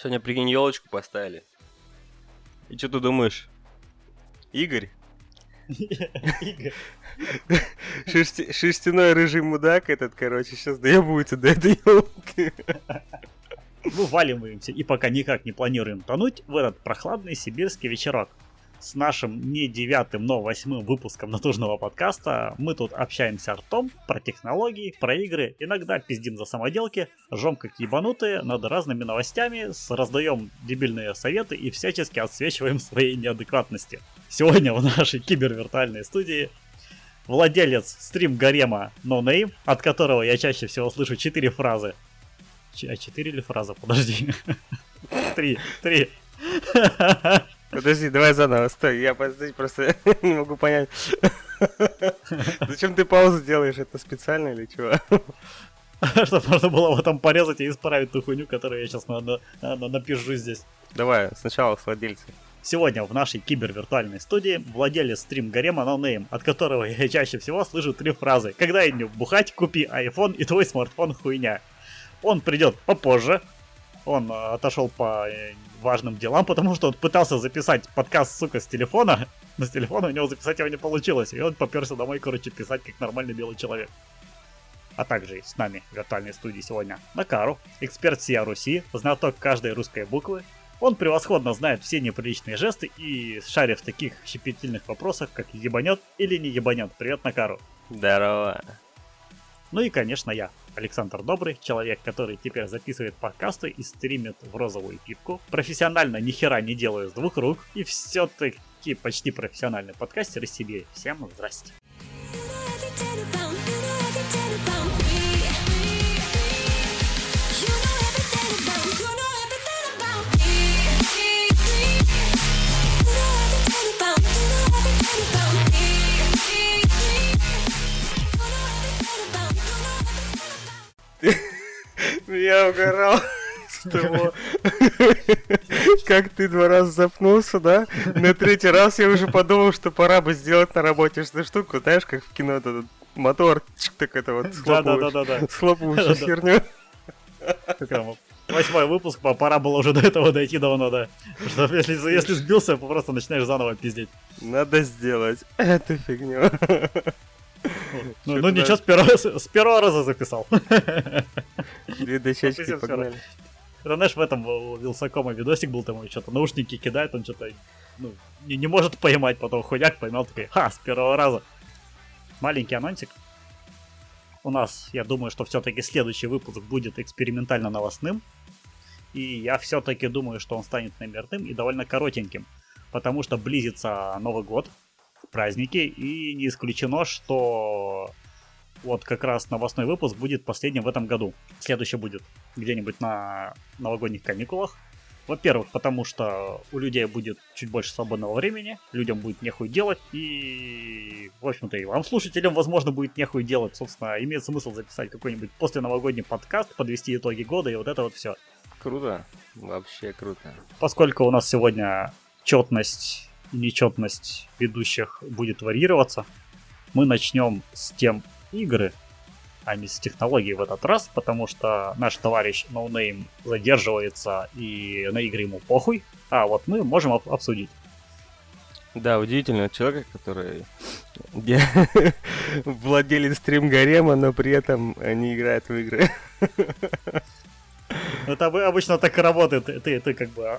Сегодня, прикинь, елочку поставили. И что ты думаешь? Игорь? Игорь. Шерсти- Шерстяной рыжий мудак этот, короче, сейчас доебывается до этой елки. Вываливаемся и пока никак не планируем тонуть в этот прохладный сибирский вечерок. С нашим не девятым, но восьмым выпуском натужного подкаста мы тут общаемся ртом про технологии, про игры, иногда пиздим за самоделки, жжем как ебанутые над разными новостями, с- раздаем дебильные советы и всячески отсвечиваем своей неадекватности. Сегодня в нашей кибервиртуальной студии владелец стрим гарема No Name, от которого я чаще всего слышу четыре фразы. А четыре или фраза? Подожди. Три, три. Подожди, давай заново, стой, я просто не могу понять. Зачем ты паузу делаешь? Это специально или чего? Чтобы можно было потом порезать и исправить ту хуйню, которую я сейчас напишу здесь. Давай, сначала с владельца. Сегодня в нашей кибервиртуальной студии владелец стрим гарема NoName, от которого я чаще всего слышу три фразы. Когда я не бухать, купи iPhone и твой смартфон хуйня. Он придет попозже. Он отошел по э, важным делам, потому что он пытался записать подкаст, сука, с телефона, но с телефона у него записать его не получилось. И он поперся домой, короче, писать как нормальный белый человек. А также с нами в виртуальной студии сегодня Накару, эксперт Сия Руси, знаток каждой русской буквы, он превосходно знает все неприличные жесты и шарит в таких щепетильных вопросах, как ебанет или не ебанет. Привет, Накару. Здорово. Ну и, конечно, я, Александр Добрый, человек, который теперь записывает подкасты и стримит в розовую пипку. Профессионально ни хера не делаю с двух рук. И все-таки почти профессиональный подкастер из Сибири. Всем здрасте. Я угорал с того, как ты два раза запнулся, да? На третий раз я уже подумал, что пора бы сделать на работе эту штуку, знаешь, как в кино этот мотор, так это вот Да-да. херню. Восьмой выпуск, по- пора было уже до этого дойти давно, да. Что если, если сбился, то просто начинаешь заново пиздеть. Надо сделать эту фигню. Ну, ну ничего, с первого, с первого раза записал. Две дощечки погнали. Это, знаешь, в этом у Вилсакома видосик был, там он что-то наушники кидает, он что-то ну, не, не может поймать, потом хуяк поймал, такой, ха, с первого раза. Маленький анонсик. У нас, я думаю, что все-таки следующий выпуск будет экспериментально новостным. И я все-таки думаю, что он станет номерным и довольно коротеньким. Потому что близится Новый год, праздники, и не исключено, что вот как раз новостной выпуск будет последним в этом году. Следующий будет где-нибудь на новогодних каникулах. Во-первых, потому что у людей будет чуть больше свободного времени, людям будет нехуй делать, и, в общем-то, и вам, слушателям, возможно, будет нехуй делать. Собственно, имеет смысл записать какой-нибудь после новогодний подкаст, подвести итоги года и вот это вот все. Круто. Вообще круто. Поскольку у нас сегодня четность нечетность ведущих будет варьироваться, мы начнем с тем игры, а не с технологий в этот раз, потому что наш товарищ NoName задерживается и на игры ему похуй, а вот мы можем об- обсудить. Да, удивительного человека, который владелец стрим гарема, но при этом не играет в игры. Это обы- обычно так и работает, ты, ты, как бы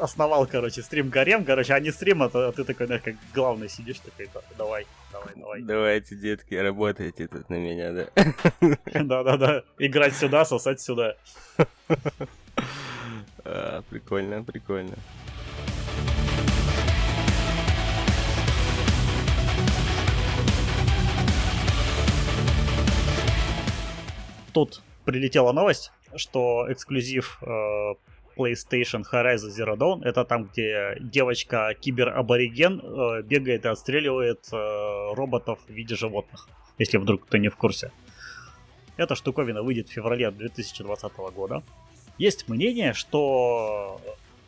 основал, короче, стрим гарем, короче, а не стрим, а а ты такой, знаешь, как главный сидишь, такой, «Да, давай, давай, давай. Давайте, детки, работайте тут на меня, да. Да-да-да, играть сюда, сосать сюда. А, Прикольно, прикольно. тут прилетела новость, что эксклюзив э, PlayStation Horizon Zero Dawn это там, где девочка кибер-абориген э, бегает и отстреливает э, роботов в виде животных, если вдруг кто не в курсе. Эта штуковина выйдет в феврале 2020 года. Есть мнение, что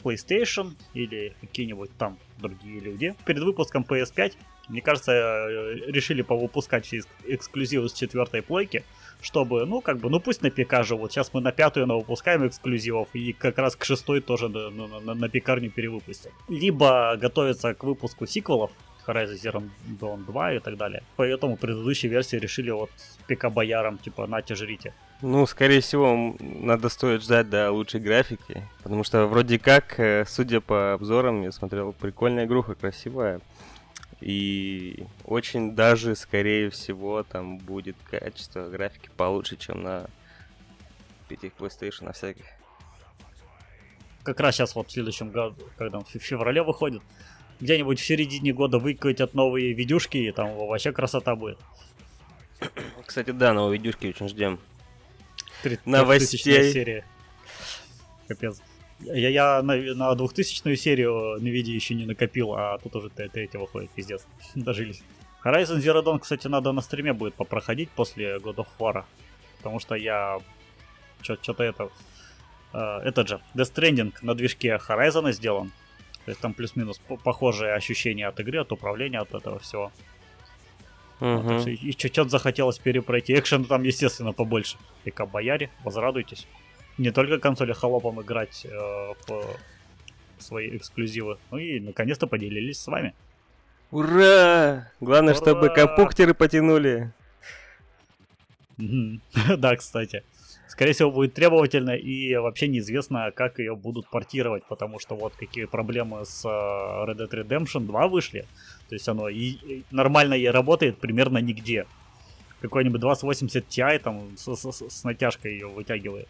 PlayStation или какие-нибудь там другие люди перед выпуском PS5, мне кажется, э, решили повыпускать все экск- эксклюзивы с четвертой плойки, чтобы, ну, как бы, ну пусть на ПК живут. Сейчас мы на пятую на выпускаем эксклюзивов, и как раз к шестой тоже на, на, на, на пекарню перевыпустим. Либо готовятся к выпуску сиквелов, Horizon Zero Dawn 2 и так далее. Поэтому предыдущей версии решили вот ПК-боярам, типа, нате, жрите. Ну, скорее всего, надо стоит ждать до лучшей графики, потому что вроде как, э, судя по обзорам, я смотрел, прикольная игруха, красивая. И очень даже, скорее всего, там будет качество графики получше, чем на этих PlayStation, на всяких. Как раз сейчас вот в следующем году, когда в феврале выходит, где-нибудь в середине года выкатят новые видюшки, и там вообще красота будет. Кстати, да, новые видюшки очень ждем. Новостей. серия. Капец. Я, я на, на 2000 серию NVIDIA еще не накопил, а тут уже третья выходит, пиздец. Дожились. Horizon Zero Dawn, кстати, надо на стриме будет попроходить после God of War. Потому что я что-то это... Э, этот же, Death Stranding на движке Horizon сделан. То есть там плюс-минус похожие ощущения от игры, от управления, от этого всего. Uh-huh. Вот, и что-то захотелось перепройти. Экшен там, естественно, побольше. И бояре, возрадуйтесь. Не только консоли холопом играть э, в свои эксклюзивы. Ну и наконец-то поделились с вами. Ура! Главное, Ура! чтобы компуктеры потянули. Да, кстати скорее всего, будет требовательно и вообще неизвестно, как ее будут портировать, потому что вот какие проблемы с э, Red Dead Redemption 2 вышли. То есть оно и, и нормально ей работает примерно нигде. Какой-нибудь 2080 Ti там с, с, с натяжкой ее вытягивает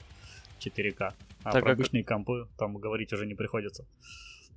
4К. А так про как... обычные компы там говорить уже не приходится.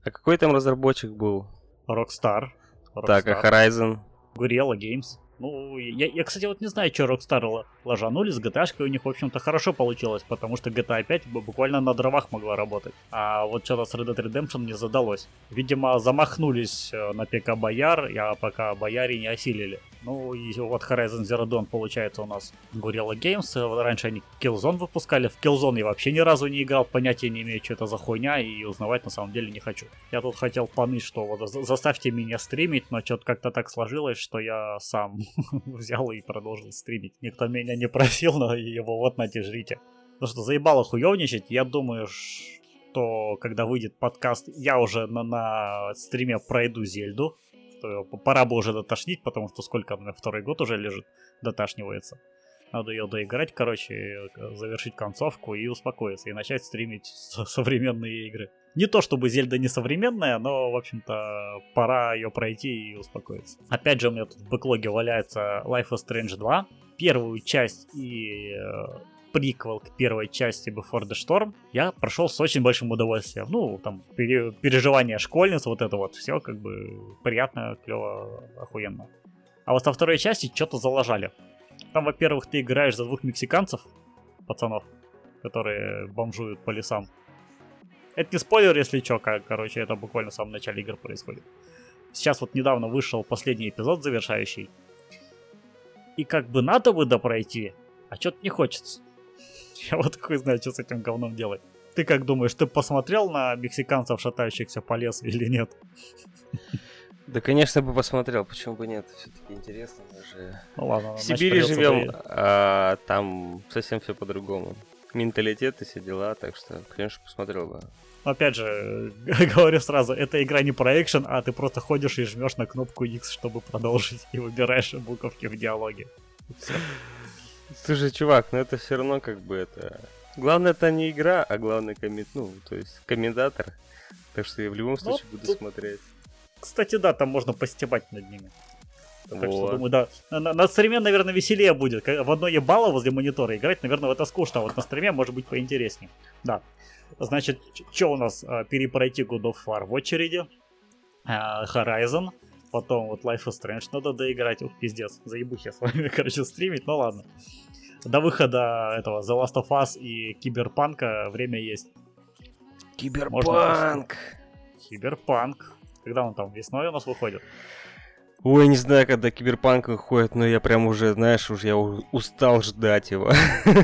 А какой там разработчик был? Rockstar. Rockstar. Так, а Horizon? Guerrilla Games. Ну, я, я, кстати, вот не знаю, что Rockstar ложанули с GTA, у них, в общем-то, хорошо получилось, потому что GTA 5 буквально на дровах могла работать. А вот что-то с Red Dead Redemption не задалось. Видимо, замахнулись э, на ПК Бояр, а пока Бояре не осилили. Ну, и вот Horizon Zero Dawn, получается, у нас Gorilla Games. Раньше они Killzone выпускали. В Killzone я вообще ни разу не играл, понятия не имею, что это за хуйня, и узнавать на самом деле не хочу. Я тут хотел поныть, что вот заставьте меня стримить, но что-то как-то так сложилось, что я сам взял и продолжил стримить. Никто меня не просил, но его вот нате жрите. Ну что, заебало хуёвничать, я думаю, что когда выйдет подкаст, я уже на, на стриме пройду Зельду, что пора бы уже дотошнить, потому что сколько меня второй год уже лежит, доташнивается. Надо ее доиграть, короче, завершить концовку и успокоиться, и начать стримить современные игры. Не то чтобы Зельда не современная, но, в общем-то, пора ее пройти и успокоиться. Опять же, у меня тут в бэклоге валяется Life is Strange 2. Первую часть и э, приквел к первой части Before the Storm, я прошел с очень большим удовольствием. Ну, там, пере, переживания школьниц, вот это вот, все как бы приятно, клево, охуенно. А вот со второй части что-то залажали. Там, во-первых, ты играешь за двух мексиканцев, пацанов, которые бомжуют по лесам. Это не спойлер, если что, как, короче, это буквально в самом начале игры происходит. Сейчас вот недавно вышел последний эпизод завершающий. И как бы надо бы допройти, а что-то не хочется. Я вот такой знаю, что с этим говном делать. Ты как думаешь, ты посмотрел на мексиканцев, шатающихся по лесу или нет? Да, конечно, бы посмотрел, почему бы нет, все-таки интересно. Мы же ну, ладно, в Сибири живем, а там совсем все по-другому. Менталитет и все дела, так что, конечно, посмотрел бы. опять же, говорю сразу, эта игра не про экшен, а ты просто ходишь и жмешь на кнопку X, чтобы продолжить, и выбираешь буковки в диалоге. Все. Слушай, чувак, ну это все равно как бы это... Главное это не игра, а главный коммент, ну, то есть комментатор. Так что я в любом ну, случае ну, буду тут... смотреть. Кстати, да, там можно постебать над ними. Вот. Так что, думаю, да. На, на стриме, наверное, веселее будет. В одно ебало возле монитора играть, наверное, это скучно. А вот на стриме может быть поинтереснее. Да. Значит, что у нас? А, перепройти God of War в очереди. А, Horizon. Потом вот Life is Strange надо доиграть. Ух, пиздец. Заебусь я с вами, короче, стримить. Ну ладно. До выхода этого The Last of Us и Киберпанка время есть. Киберпанк! Киберпанк. Когда он там весной у нас выходит? Ой, не знаю, когда киберпанк выходит, но я прям уже, знаешь, уже я устал ждать его.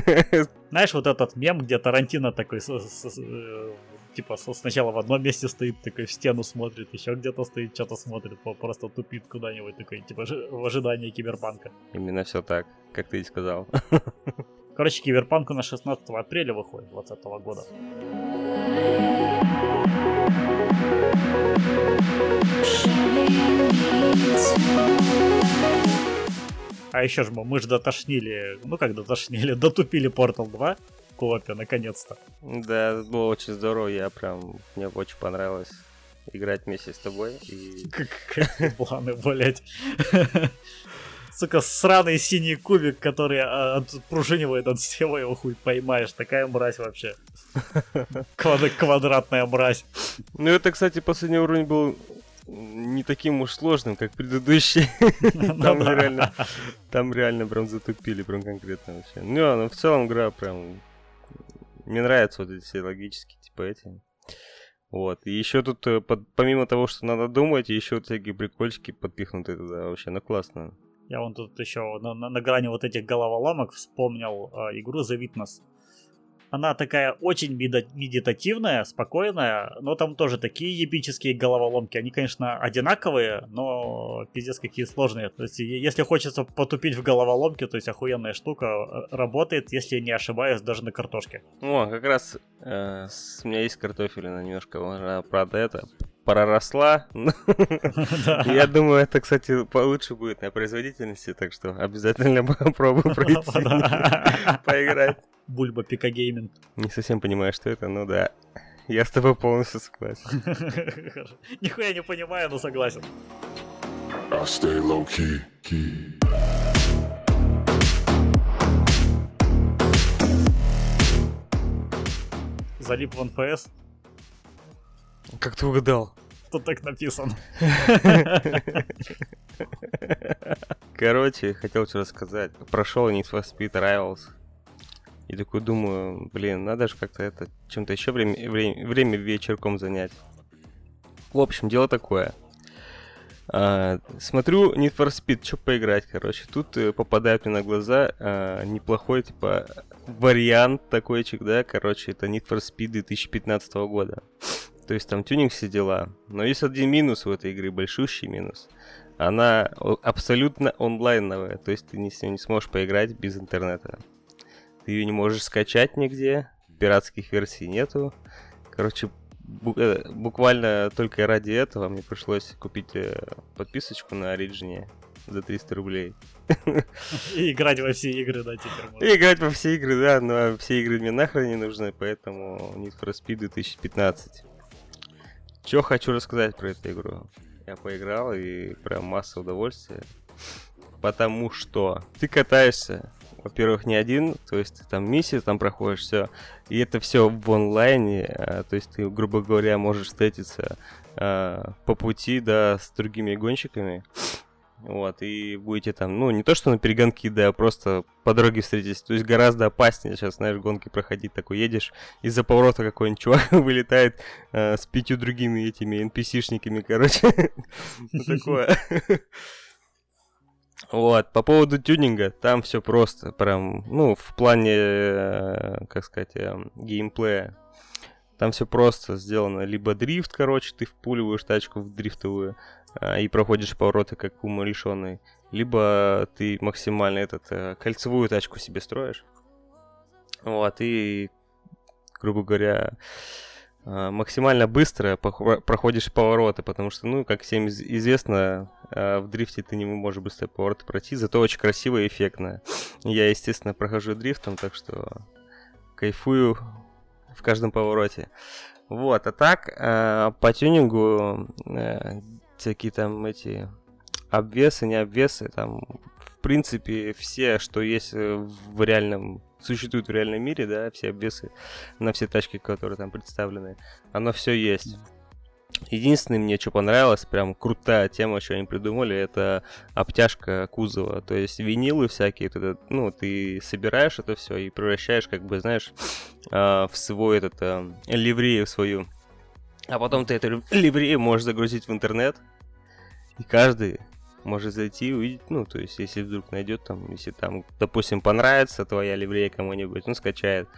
Знаешь, вот этот мем, где Тарантино такой с, с, с, э, типа сначала в одном месте стоит, такой в стену смотрит, еще где-то стоит, что-то смотрит, просто тупит куда-нибудь, такой, типа в ожидании киберпанка. Именно все так, как ты и сказал. Короче, киберпанк на 16 апреля выходит 2020 года. А еще же мы, мы же дотошнили, ну как дотошнили, дотупили Portal 2 в коопе, наконец-то. Да, было очень здорово, я прям, мне очень понравилось играть вместе с тобой. И... Какие планы, блять. Сука, сраный синий кубик, который а, отпружинивает от всего, его хуй поймаешь. Такая мразь вообще. Квад- квадратная мразь. Ну это, кстати, последний уровень был не таким уж сложным, как предыдущий. Ну там реально, там реально прям затупили, прям конкретно вообще. Ну, но в целом игра прям... Мне нравятся вот эти все логические, типа эти. Вот. И еще тут, э, под, помимо того, что надо думать, еще всякие прикольчики подпихнуты туда вообще, ну классно. Я вон тут еще на, на, на грани вот этих головоломок вспомнил э, игру The Witness она такая очень медитативная, спокойная, но там тоже такие епические головоломки. Они, конечно, одинаковые, но пиздец какие сложные. То есть, если хочется потупить в головоломке, то есть охуенная штука э, работает, если не ошибаюсь, даже на картошке. О, как раз э, у меня есть картофелина немножко, она, правда, это проросла. Я думаю, это, кстати, получше будет на производительности, так что обязательно попробую пройти, поиграть. Бульба Пика Гейминг. Не совсем понимаю, что это, но да. Я с тобой полностью согласен. Нихуя не понимаю, но согласен. Stay low key, key. Залип в НФС. Как ты угадал? Тут так написано. Короче, хотел что рассказать. Прошел Need for Speed Rivals. И такой думаю, блин, надо же как-то это чем-то еще время, время, время вечерком занять. В общем, дело такое. А, смотрю Need for Speed, что поиграть, короче. Тут э, попадает мне на глаза а, неплохой, типа, вариант такойчик, да, короче, это Need for Speed 2015 года. То есть там тюнинг все дела. Но есть один минус в этой игре, большущий минус. Она абсолютно онлайновая, то есть ты не, не сможешь поиграть без интернета. Ты ее не можешь скачать нигде, пиратских версий нету. Короче, э, буквально только ради этого мне пришлось купить э, подписочку на Ориджине за 300 рублей. И играть во все игры, да, теперь можно. И играть во все игры, да, но все игры мне нахрен не нужны, поэтому Need for Speed 2015. Что хочу рассказать про эту игру? Я поиграл и прям масса удовольствия. Потому что ты катаешься во-первых, не один, то есть ты там миссии там проходишь, все, и это все в онлайне, а, то есть ты, грубо говоря, можешь встретиться а, по пути, да, с другими гонщиками, вот, и будете там, ну, не то что на перегонки, да, а просто по дороге встретитесь. То есть гораздо опаснее сейчас, знаешь, гонки проходить. Такой едешь, из-за поворота какой-нибудь чувак вылетает э, с пятью другими этими NPC-шниками, короче. Такое. Вот, по поводу тюнинга, там все просто, прям, ну, в плане, э, как сказать, э, геймплея. Там все просто сделано. Либо дрифт, короче, ты впуливаешь тачку в дрифтовую и проходишь повороты как умалишенный. Либо ты максимально этот а, кольцевую тачку себе строишь. Вот, и, грубо говоря, а, максимально быстро проходишь повороты, потому что, ну, как всем известно, а, в дрифте ты не можешь быстро повороты пройти, зато очень красиво и эффектно. Я, естественно, прохожу дрифтом, так что кайфую в каждом повороте. Вот, а так, э, по тюнингу э, всякие там эти обвесы, не обвесы, там, в принципе, все, что есть в реальном существует в реальном мире, да, все обвесы на все тачки, которые там представлены, оно все есть. Единственное, мне что понравилось, прям крутая тема, что они придумали, это обтяжка кузова. То есть винилы всякие, это, ну, ты собираешь это все и превращаешь, как бы, знаешь, а, в свой этот а, ливрею свою. А потом ты эту ливрею можешь загрузить в интернет, и каждый может зайти и увидеть, ну, то есть, если вдруг найдет там, если там, допустим, понравится твоя ливрея кому-нибудь, ну, скачает,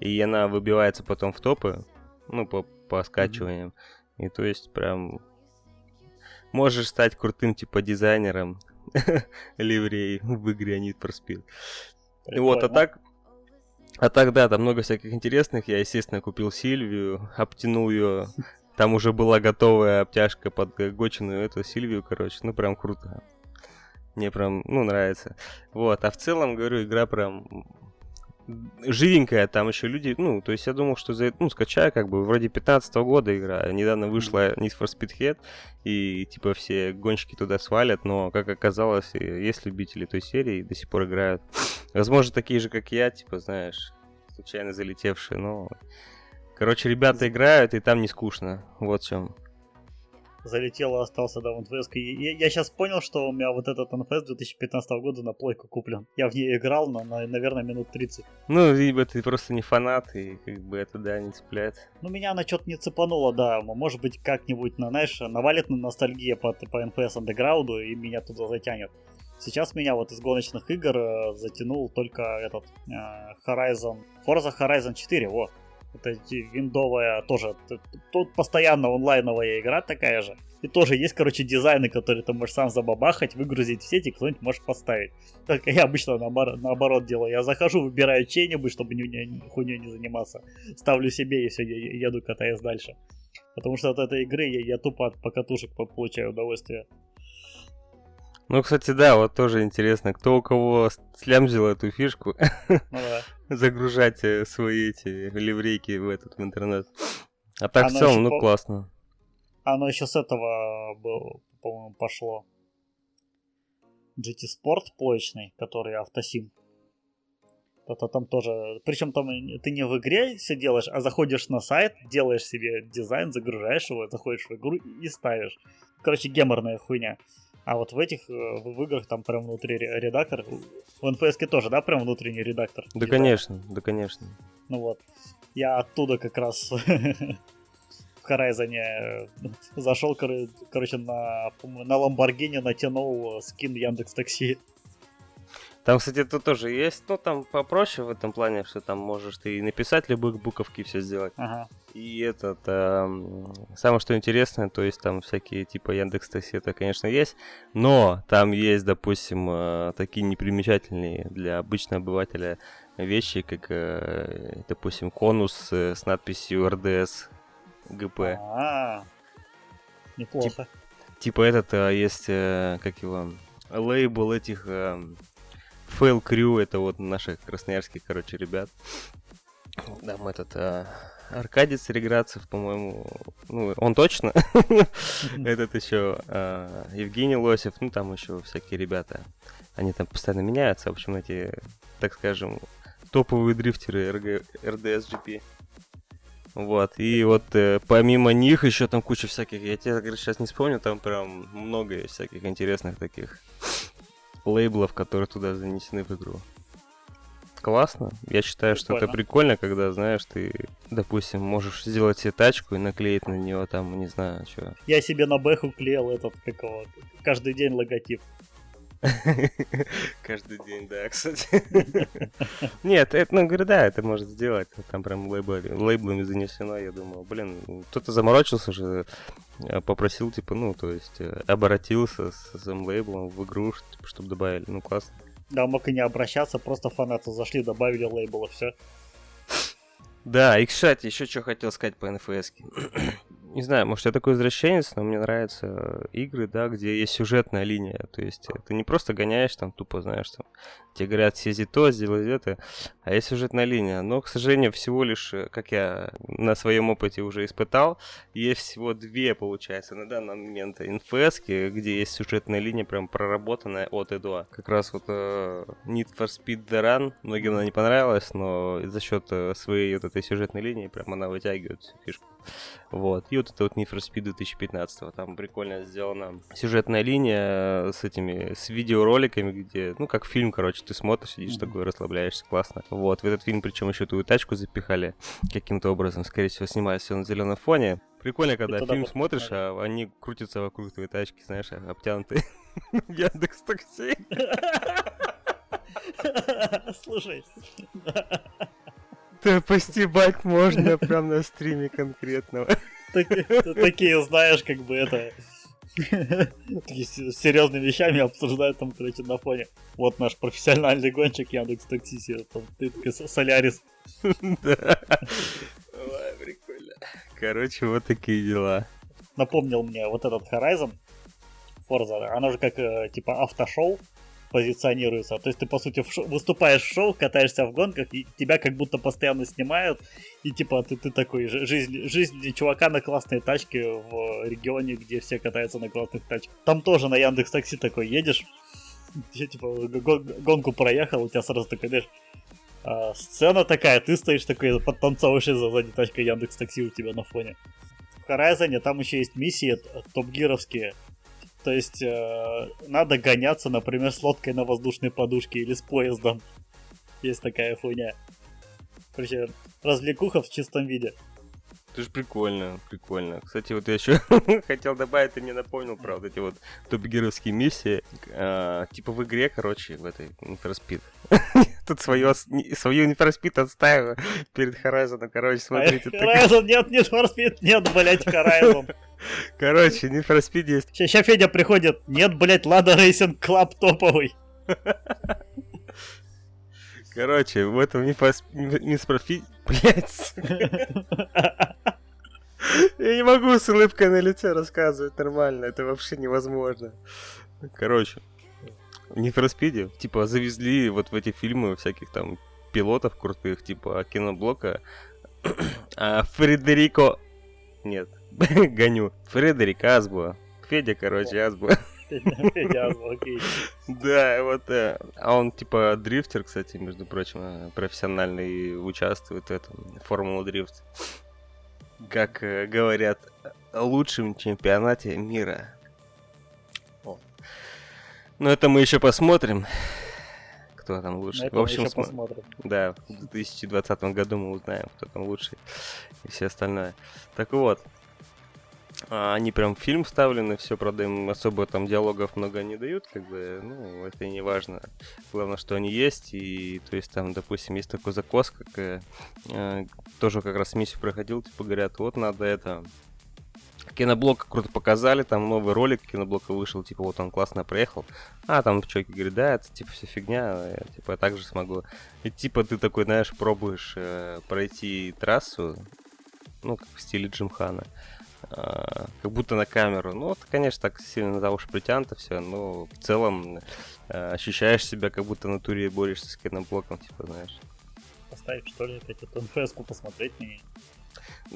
и она выбивается потом в топы, ну, по, по скачиваниям, и то есть, прям, можешь стать крутым, типа, дизайнером ливрей в игре Need for Speed. Вот, а так, а так, да, там много всяких интересных. Я, естественно, купил Сильвию, обтянул ее. Там уже была готовая обтяжка под гоченную эту Сильвию, короче. Ну, прям круто. Мне прям, ну, нравится. Вот, а в целом, говорю, игра прям живенькая, там еще люди, ну, то есть я думал, что за ну, скачаю, как бы, вроде 15 -го года игра, недавно вышла Need for Speed Head, и, типа, все гонщики туда свалят, но, как оказалось, есть любители той серии, и до сих пор играют. Возможно, такие же, как я, типа, знаешь, случайно залетевшие, но... Короче, ребята играют, и там не скучно, вот в чем залетел и остался, да, в НФС. Я, я сейчас понял, что у меня вот этот НФС 2015 года на плойку куплен. Я в ней играл, но, на, наверное, минут 30. Ну, либо ты просто не фанат, и как бы это, да, не цепляет. Ну, меня она что-то не цепанула, да. Может быть, как-нибудь, на, знаешь, навалит на ностальгия по, по NFS Underground, и меня туда затянет. Сейчас меня вот из гоночных игр э, затянул только этот э, Horizon, Forza Horizon 4, вот. Это виндовая тоже. Тут постоянно онлайновая игра такая же. И тоже есть, короче, дизайны, которые ты можешь сам забабахать, выгрузить в сеть и кто-нибудь может поставить. Только я обычно наоборот, наоборот делаю. Я захожу, выбираю чей-нибудь, чтобы не, не, хуйней не заниматься. Ставлю себе и все, я, еду, катаюсь дальше. Потому что от этой игры я, я тупо от покатушек получаю удовольствие. Ну, кстати, да, вот тоже интересно, кто у кого слямзил эту фишку. Ну, да. Загружать э, свои эти ливрейки в этот в интернет. А так Оно в целом, ну по... классно. Оно еще с этого, по-моему, пошло. GT Sport плоечный, который автосим. Это там тоже... Причем там ты не в игре все делаешь, а заходишь на сайт, делаешь себе дизайн, загружаешь его, заходишь в игру и ставишь. Короче, геморная хуйня. А вот в этих, э, в играх там прям внутри редактор. В NFS тоже, да, прям внутренний редактор? Да, конечно, да, конечно. Ну вот. Я оттуда как раз в Horizon э, зашел, короче, на, на Ламборгини натянул скин Яндекс Такси. Там, кстати, это тоже есть, но там попроще в этом плане, что там можешь ты и написать любые буковки все сделать. Ага. И этот, э, самое что интересное, то есть там всякие типа Яндекс Такси, это, конечно, есть, но там есть, допустим, э, такие непримечательные для обычного обывателя вещи, как, э, допустим, конус э, с надписью РДС ГП. А, неплохо. Тип, типа этот э, есть, э, как его, лейбл этих э, Fail Crew, это вот наши красноярские, короче, ребят. Там этот а, Аркадий Цареградцев, по-моему, ну, он точно. Этот еще а, Евгений Лосев, ну, там еще всякие ребята. Они там постоянно меняются. В общем, эти, так скажем, топовые дрифтеры RDS GP. Вот, и вот э, помимо них еще там куча всяких, я тебе, говорю, сейчас не вспомню, там прям много всяких интересных таких лейблов, которые туда занесены в игру. Классно. Я считаю, прикольно. что это прикольно, когда, знаешь, ты, допустим, можешь сделать себе тачку и наклеить на нее там, не знаю, что. Я себе на бэху клеил этот, какого каждый день логотип. Каждый день, да, кстати. Нет, это, ну, говорю, да, это может сделать. Там прям лейблами, лейблами занесено, я думаю, блин, кто-то заморочился же, э, попросил, типа, ну, то есть, э, обратился с этим лейблом в игру, типа, чтобы добавили. Ну, классно. Да, мог и не обращаться, просто фанаты зашли, добавили лейбл, и все. Да, и, кстати, еще что хотел сказать по NFS не знаю, может, я такой извращенец, но мне нравятся игры, да, где есть сюжетная линия. То есть ты не просто гоняешь там тупо, знаешь, там, тебе говорят, съезди то, сделай это, а есть сюжетная линия. Но, к сожалению, всего лишь, э, как я на своем опыте уже испытал, есть всего две, получается, на данный момент инфс где есть сюжетная линия прям проработанная от и до. Как раз вот uh, Need for Speed The Run, многим она не понравилась, но за счет своей вот этой сюжетной линии прям она вытягивает фишку. Вот. И вот это вот Need for Speed 2015. Там прикольно сделана сюжетная линия с этими, с видеороликами, где, ну, как фильм, короче, ты смотришь, сидишь такой, расслабляешься, классно. Вот. В этот фильм, причем еще твою тачку запихали каким-то образом. Скорее всего, снимая все на зеленом фоне. Прикольно, когда фильм смотришь, а они крутятся вокруг твоей тачки, знаешь, обтянутые. Яндекс Такси. Слушай, Да постебать можно прям на стриме конкретного. таки- такие, знаешь, как бы это... с серьезными вещами обсуждают там, короче, на фоне. Вот наш профессиональный гонщик Яндекс Такси, там, ты Солярис. Да. Ой, прикольно. Короче, вот такие дела. Напомнил мне вот этот Horizon Forza, оно же как, э, типа, автошоу позиционируется. То есть ты, по сути, в шоу- выступаешь в шоу, катаешься в гонках, и тебя как будто постоянно снимают. И, типа, ты, ты такой, жи- жизнь, жизнь чувака на классной тачке в регионе, где все катаются на классных тачках. Там тоже на Яндекс Такси такой едешь, я, типа, гонку проехал, у тебя сразу такой, знаешь, а, сцена такая, ты стоишь такой, подтанцовываешь из-за сзади тачка Яндекс Такси у тебя на фоне. В Horizon там еще есть миссии топ-гировские. То есть э, надо гоняться, например, с лодкой на воздушной подушке или с поездом. Есть такая хуйня. Короче, развлекуха в чистом виде. Это же прикольно, прикольно. Кстати, вот я еще хотел добавить, ты мне напомнил про вот эти вот топ-геровские миссии. А, типа в игре, короче, в этой Need for Speed. Тут свое, свою Need for Speed перед Horizon. Короче, смотрите. так- Horizon, нет, нет, for Speed, нет, блять, Horizon. Короче, Need for Speed есть. Сейчас Федя приходит, нет, блять, Lada Racing Club топовый. Короче, в этом Need for Speed... Need. Блядь. Я не могу с улыбкой на лице рассказывать нормально, это вообще невозможно. Короче, Need for Speed, типа, завезли вот в эти фильмы всяких там пилотов крутых, типа киноблока, а Фредерико... Нет, гоню. Фредерик Азбуа. Федя, короче. Федя, окей. Да, вот, э, а он типа дрифтер, кстати, между прочим, э, профессиональный участвует в этом Формула Дрифт. Как э, говорят, лучшем чемпионате мира. Но это мы еще посмотрим, кто там лучше. Это В общем, смо- посмотрим. да, в 2020 году мы узнаем, кто там лучший и все остальное. Так вот, а, они прям в фильм вставлены, все, правда, им особо там диалогов много не дают, как бы, ну, это и не важно. Главное, что они есть, и, то есть, там, допустим, есть такой закос, как, э, э, тоже как раз миссию проходил, типа, говорят, вот надо это, киноблок круто показали, там новый ролик киноблока вышел, типа, вот он классно проехал. А, там человек говорит, да, это, типа, все фигня, я, типа, я так же смогу. И, типа, ты такой, знаешь, пробуешь э, пройти трассу, ну, как в стиле Джимхана, а, как будто на камеру. Ну, это, конечно, так сильно за уши притянуто все, но в целом э, ощущаешь себя, как будто на туре борешься с киноблоком, типа, знаешь. Поставить, что ли, опять эту НФС-ку посмотреть на ней.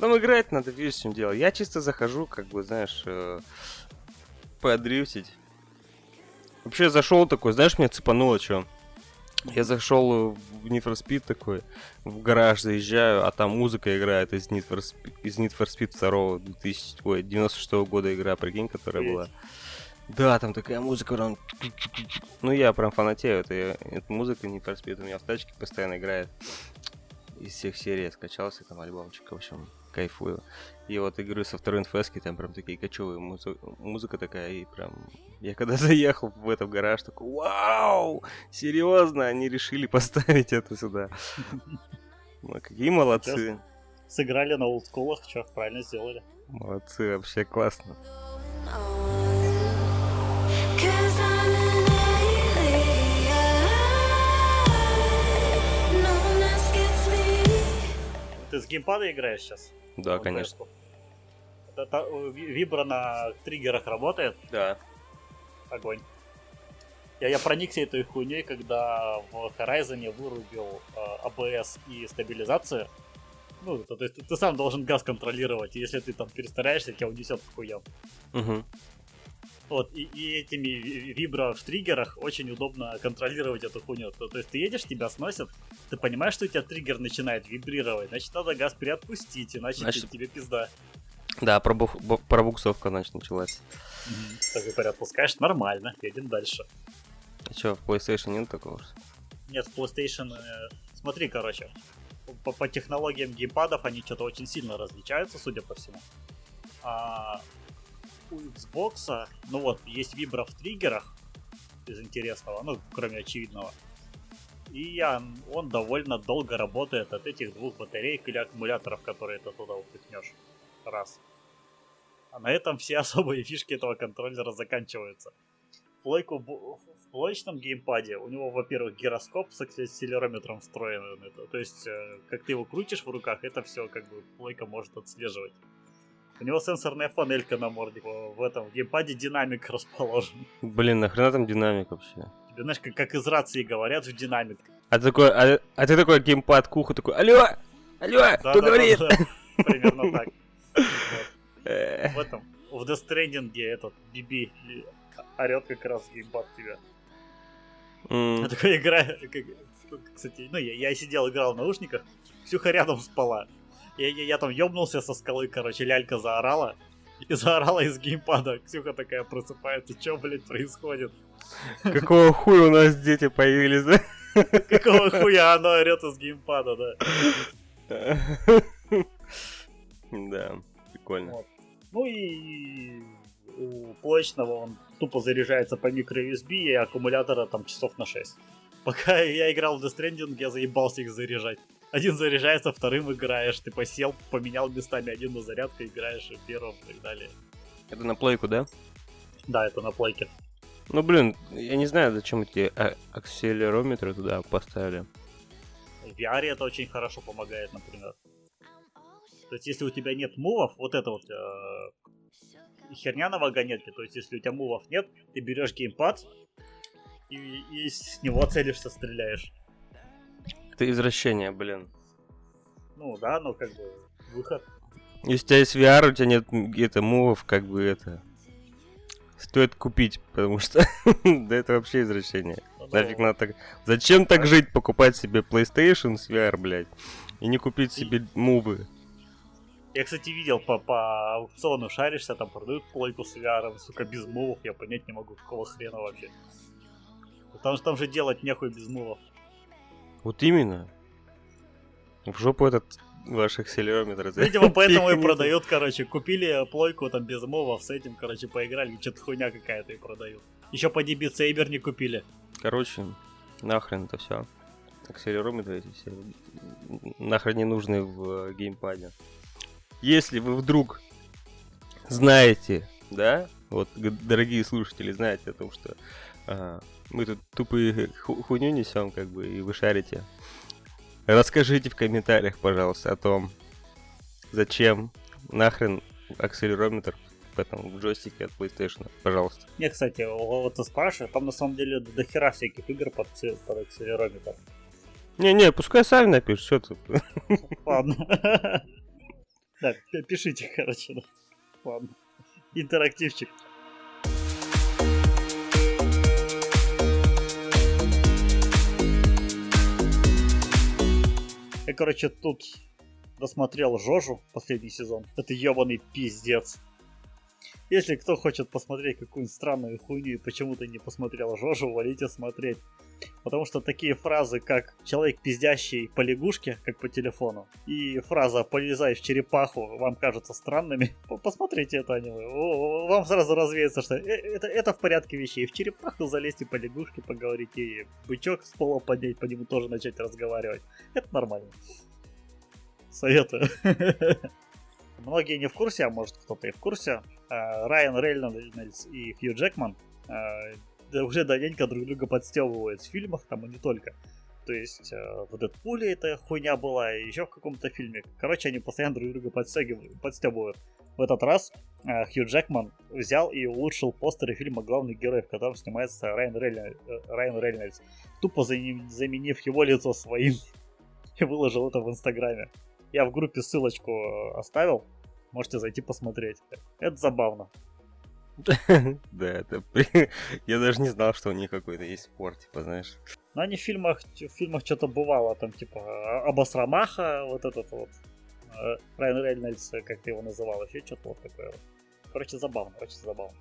Там играть надо, видишь, в чем дело. Я чисто захожу, как бы, знаешь, э, подрифтить. Вообще зашел такой, знаешь, меня цепануло что? Я зашел в Need for Speed такой, в гараж заезжаю, а там музыка играет из Need for Speed, из Need for Speed 2 2000, ой, 96 года игра, прикинь, которая была. Да, там такая музыка прям... Ну, я прям фанатею, это, эта музыка Need for Speed у меня в тачке постоянно играет. Из всех серий я скачался, там альбомчик, в общем, кайфую. И вот игры со второй НФС, там прям такие кочевые музы- музыка такая, и прям... Я когда заехал в этот гараж, такой, вау! Серьезно, они решили поставить это сюда. Ну, какие молодцы. Сыграли на олдскулах, что правильно сделали. Молодцы, вообще классно. Cause I'm an. Ты с геймпада играешь сейчас? Да, конечно. Это, та- э, ви- вибро на триггерах работает? Да. Огонь. Я, я проникся этой хуйней, когда в Horizon вырубил э, ABS и стабилизацию. Ну, то, то есть ты, ты сам должен газ контролировать, и если ты там перестараешься, тебя унесет к хуям. Угу. Вот, и, и этими ви- вибро в триггерах очень удобно контролировать эту хуйню. То, то есть ты едешь, тебя сносят, ты понимаешь, что у тебя триггер начинает вибрировать, значит надо газ приотпустить, иначе Значит- тебе пизда. Да, пробух- пробуксовка, значит, началась. Так и приотпускаешь, нормально, едем дальше. А что, в PlayStation нет такого? Нет, в PlayStation... э, смотри, короче, по, по технологиям геймпадов они что-то очень сильно различаются, судя по всему. А, у Xbox, ну вот, есть вибро в триггерах из интересного, ну, кроме очевидного. И я- он довольно долго работает от этих двух батареек или аккумуляторов, которые ты туда упихнешь. Раз. А на этом все особые фишки этого контроллера заканчиваются. Плойку бу- в плоечном геймпаде у него, во-первых, гироскоп с акселерометром встроен. в. То есть, э, как ты его крутишь в руках, это все как бы плойка может отслеживать. У него сенсорная панелька на морде. В этом в геймпаде динамик расположен. Блин, нахрена там динамик вообще? Тебе, знаешь, как, как из рации говорят в динамик. А ты такой, а, а ты такой геймпад к уху такой, алло, алло, Да, кто да, говорит? да, да. Примерно так. В этом, в Death Stranding этот Биби орет как раз геймпад тебя. Я такой играю, как- кстати, ну я, я сидел, играл в наушниках, Ксюха рядом спала. Я, я, я там ёбнулся со скалы, короче, лялька заорала. И заорала из геймпада. Ксюха такая просыпается, что, блядь, происходит? Какого хуя у нас дети появились, да? Какого хуя оно орет из геймпада, да? Да, прикольно. Вот. Ну и у плочного он тупо заряжается по микро-USB и аккумулятора там часов на 6. Пока я играл в Death Stranding, я заебался их заряжать. Один заряжается, вторым играешь. Ты посел, поменял местами один на зарядку, играешь и первым и так далее. Это на плойку, да? Да, это на плейке. Ну, блин, я не знаю, зачем эти а- акселерометры туда поставили. В VR это очень хорошо помогает, например. То есть, если у тебя нет мувов, вот это вот э, херня на вагонетке, то есть, если у тебя мувов нет, ты берешь геймпад и, и с него целишься, стреляешь. Это извращение, блин. Ну да, но как бы выход. Если у тебя есть VR, у тебя нет где-то мувов, как бы это... Стоит купить, потому что да это вообще извращение. Ну, Нафиг надо так... Зачем так жить, покупать себе PlayStation с VR, блядь, и не купить себе мувы? Я, кстати, видел по, по аукциону шаришься, там продают плойку с VR, сука, без мувов, я понять не могу, какого хрена вообще. Потому что там же делать нехуй без мувов. Вот именно. В жопу этот ваш акселерометр. Видимо, поэтому и продают, короче. Купили плойку там без мувов, с этим, короче, поиграли, что-то хуйня какая-то и продают. Еще по Saber не купили. Короче, нахрен это все. Акселерометры эти все нахрен не нужны в э, геймпаде. Если вы вдруг знаете, да, вот, дорогие слушатели, знаете о том, что а, мы тут тупые ху- хуйню несем, как бы, и вы шарите, расскажите в комментариях, пожалуйста, о том, зачем нахрен акселерометр в этом в джойстике от PlayStation, пожалуйста. Не, кстати, вот ты спрашиваешь, там на самом деле до хера всяких игр под, под акселерометр. Не-не, пускай сами напишут, что ты. Ладно. П- пишите, короче. Ладно. Интерактивчик. Я, короче, тут досмотрел Жожу последний сезон. Это ебаный пиздец. Если кто хочет посмотреть какую-нибудь странную хуйню и почему-то не посмотрел Жожу, валите смотреть. Потому что такие фразы, как «человек, пиздящий по лягушке», как по телефону, и фраза «полезай в черепаху» вам кажутся странными, посмотрите это аниме. Вам сразу развеется, что э- это, это в порядке вещей. В черепаху залезть и по лягушке поговорить, и бычок с пола поднять, по нему тоже начать разговаривать. Это нормально. Советую. Многие не в курсе, а может кто-то и в курсе. А, Райан Рейнольдс и Хью Джекман а, уже давненько друг друга подстебывают в фильмах, там и не только. То есть э, в Дэдпуле эта хуйня была, и еще в каком-то фильме. Короче, они постоянно друг друга подстебывают. В этот раз э, Хью Джекман взял и улучшил постеры фильма «Главный герой», в котором снимается Райан, Рейнольд- э, Райан Рейнольдс, тупо заме- заменив его лицо своим и выложил это в Инстаграме. Я в группе ссылочку э, оставил, можете зайти посмотреть. Это забавно. Да, это... Я даже не знал, что у них какой-то есть спор, типа, знаешь. Но они в фильмах, в фильмах что-то бывало, там типа Абасрамаха, вот этот вот, э, Райан Рейнольдс, как ты его называл, еще что-то вот такое вот. Короче, забавно, очень забавно.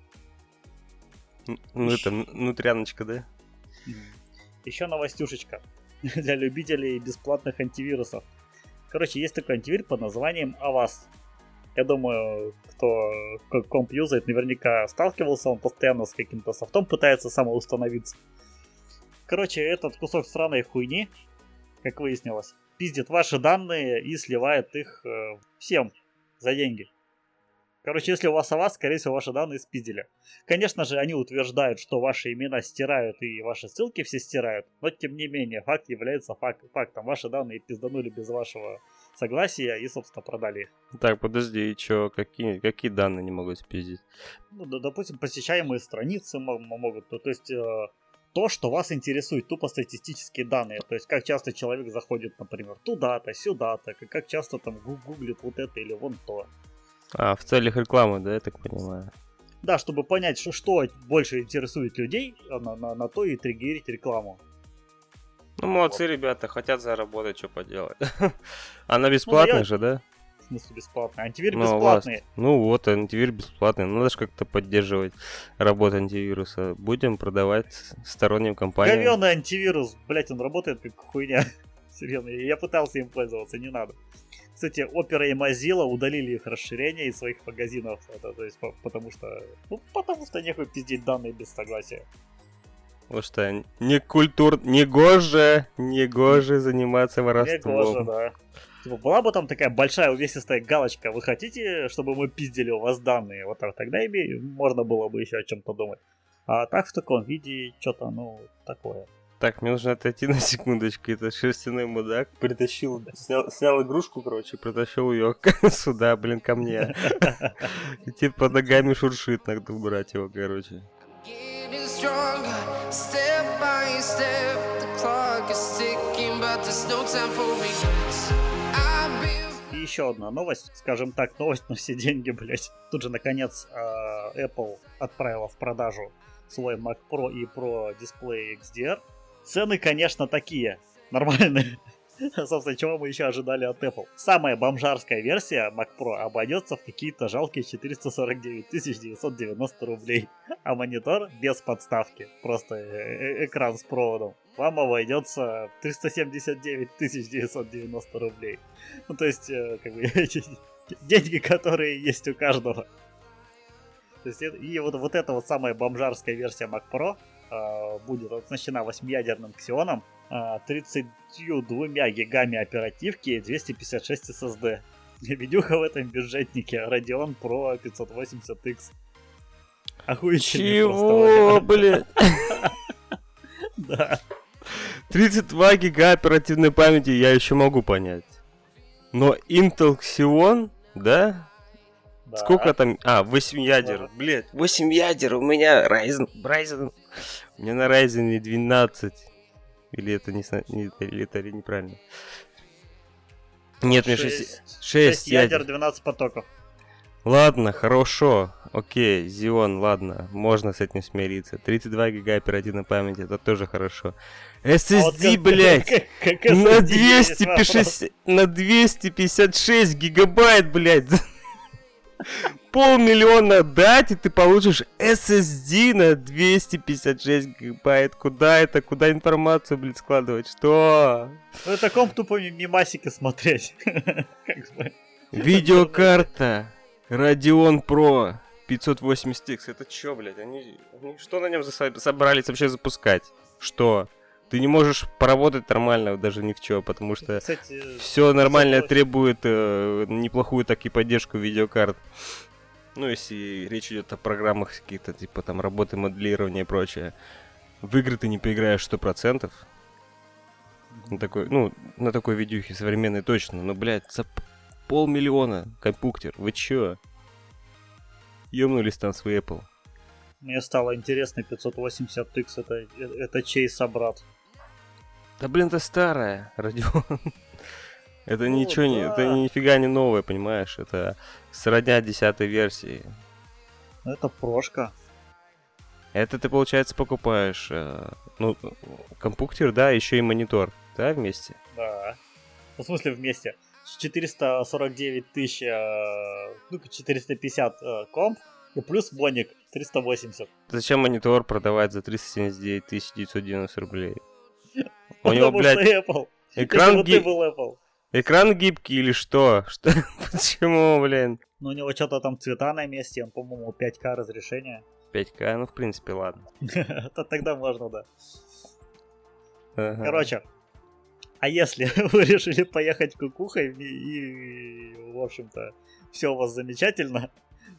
Ну, это нутряночка, да? Еще новостюшечка для любителей бесплатных антивирусов. Короче, есть такой антивирус под названием Avast. Я думаю, кто комп юзает, наверняка сталкивался, он постоянно с каким-то софтом пытается самоустановиться. Короче, этот кусок сраной хуйни, как выяснилось, пиздит ваши данные и сливает их э, всем за деньги. Короче, если у вас аваз, скорее всего, ваши данные спиздили. Конечно же, они утверждают, что ваши имена стирают и ваши ссылки все стирают, но тем не менее, факт является фак- фактом. Ваши данные пизданули без вашего согласия и, собственно, продали их. Так, подожди, и чё, какие, какие данные не могут спиздить? Ну, да, допустим, посещаемые страницы мо- мо- могут, то, то есть э, то, что вас интересует, тупо статистические данные, то есть как часто человек заходит, например, туда-то, сюда-то, как, часто там гу- гуглит вот это или вон то. А, в целях рекламы, да, я так понимаю? Да, чтобы понять, что, что больше интересует людей, а на, на, на то и триггерить рекламу. Ну, молодцы ребята, хотят заработать, что поделать. Она бесплатная я- же, да? В смысле бесплатный. Антивир Ну, бесплатный. Ну вот, антивирус бесплатный. Надо же как-то поддерживать работу антивируса. Будем продавать сторонним компаниям. Говёный антивирус, блять, он работает как хуйня. Серьезно, я пытался им пользоваться, не надо. Кстати, Opera и Mozilla удалили их расширение из своих магазинов, это, то есть, по- потому что, ну, потому что нехуй пиздить данные без согласия. Вот что, не культур, не гоже, не гоже заниматься воровством. да. Типа, была бы там такая большая увесистая галочка, вы хотите, чтобы мы пиздили у вас данные? Вот так, тогда име- можно было бы еще о чем-то думать. А так в таком виде что-то, ну, такое. Так, мне нужно отойти на секундочку. Это шерстяной мудак притащил, снял, снял игрушку, короче, притащил ее сюда, блин, ко мне. И теперь под ногами шуршит, надо убрать его, короче. И еще одна новость, скажем так, новость на все деньги, блять. Тут же, наконец, э, Apple отправила в продажу свой Mac Pro и Pro Display XDR. Цены, конечно, такие, нормальные. Собственно, чего мы еще ожидали от Apple? Самая бомжарская версия Mac Pro обойдется в какие-то жалкие 449 990 рублей. А монитор без подставки, просто э- э- экран с проводом, вам обойдется в 379 990 рублей. Ну, то есть, э, как бы, деньги, которые есть у каждого. То есть, и вот, вот эта вот самая бомжарская версия Mac Pro будет оснащена 8-ядерным Xeon, э, 32 гигами оперативки и 256 SSD. Видюха в этом бюджетнике Radeon Pro 580X. Охуительный Чего, блядь? Да. 32 гига оперативной памяти я еще могу понять. Но Intel Xeon, да? Да. Сколько там? А, 8 ядер. Да. Блять, 8 ядер. У меня Ryzen. Ryzen. У меня на Ryzen 12. Или это не, не- или это неправильно? Нет, мне 6, Шесть- 6 шесть ядер, ядер. 12 потоков. Ладно, хорошо. Окей, Xeon, ладно, можно с этим смириться. 32 гига оперативной памяти, это тоже хорошо. А вот SSD, как- блять, как- как на SSD вопрос. 256, на 256 гигабайт, блядь. Полмиллиона дать, и ты получишь SSD на 256 гигабайт. Куда это? Куда информацию, блядь, складывать? Что? Ну, это комп тупо ми- мимасики смотреть. Видеокарта Radeon Pro 580X. Это чё, блядь? Они, они что на нем собрались вообще запускать? Что? Ты не можешь поработать нормально даже ни в чё, потому что Кстати, все нормально 580. требует э, неплохую так и поддержку видеокарт. Ну, если речь идет о программах каких-то, типа там работы моделирования и прочее. В игры ты не поиграешь 100%. На такой, ну, на такой видюхе современной точно. Но, блядь, за полмиллиона компьютер. Вы чё? Ёбнулись там с Apple. мне стало интересно, 580X это, это чей собрат? Да блин, это старая Radeon. Это Ну ничего не, да. это нифига не новое, понимаешь? Это сродня десятой версии. Ну, Это прошка. Это ты, получается, покупаешь, э, ну, компьютер, да, еще и монитор, да, вместе? Да. Ну, в смысле вместе. С 449 тысяч, э, ну, 450 э, комп, и плюс моник 380. Зачем монитор продавать за 379 990 рублей? У него, блядь, Apple. Экран, бы ты ги- был Apple. экран гибкий или что? Что? Почему, блин? Ну, у него что-то там цвета на месте, он, по-моему, 5К разрешение. 5К, ну, в принципе, ладно. То тогда можно, да. Ага. Короче, а если вы решили поехать кукухой и, и, в общем-то, все у вас замечательно,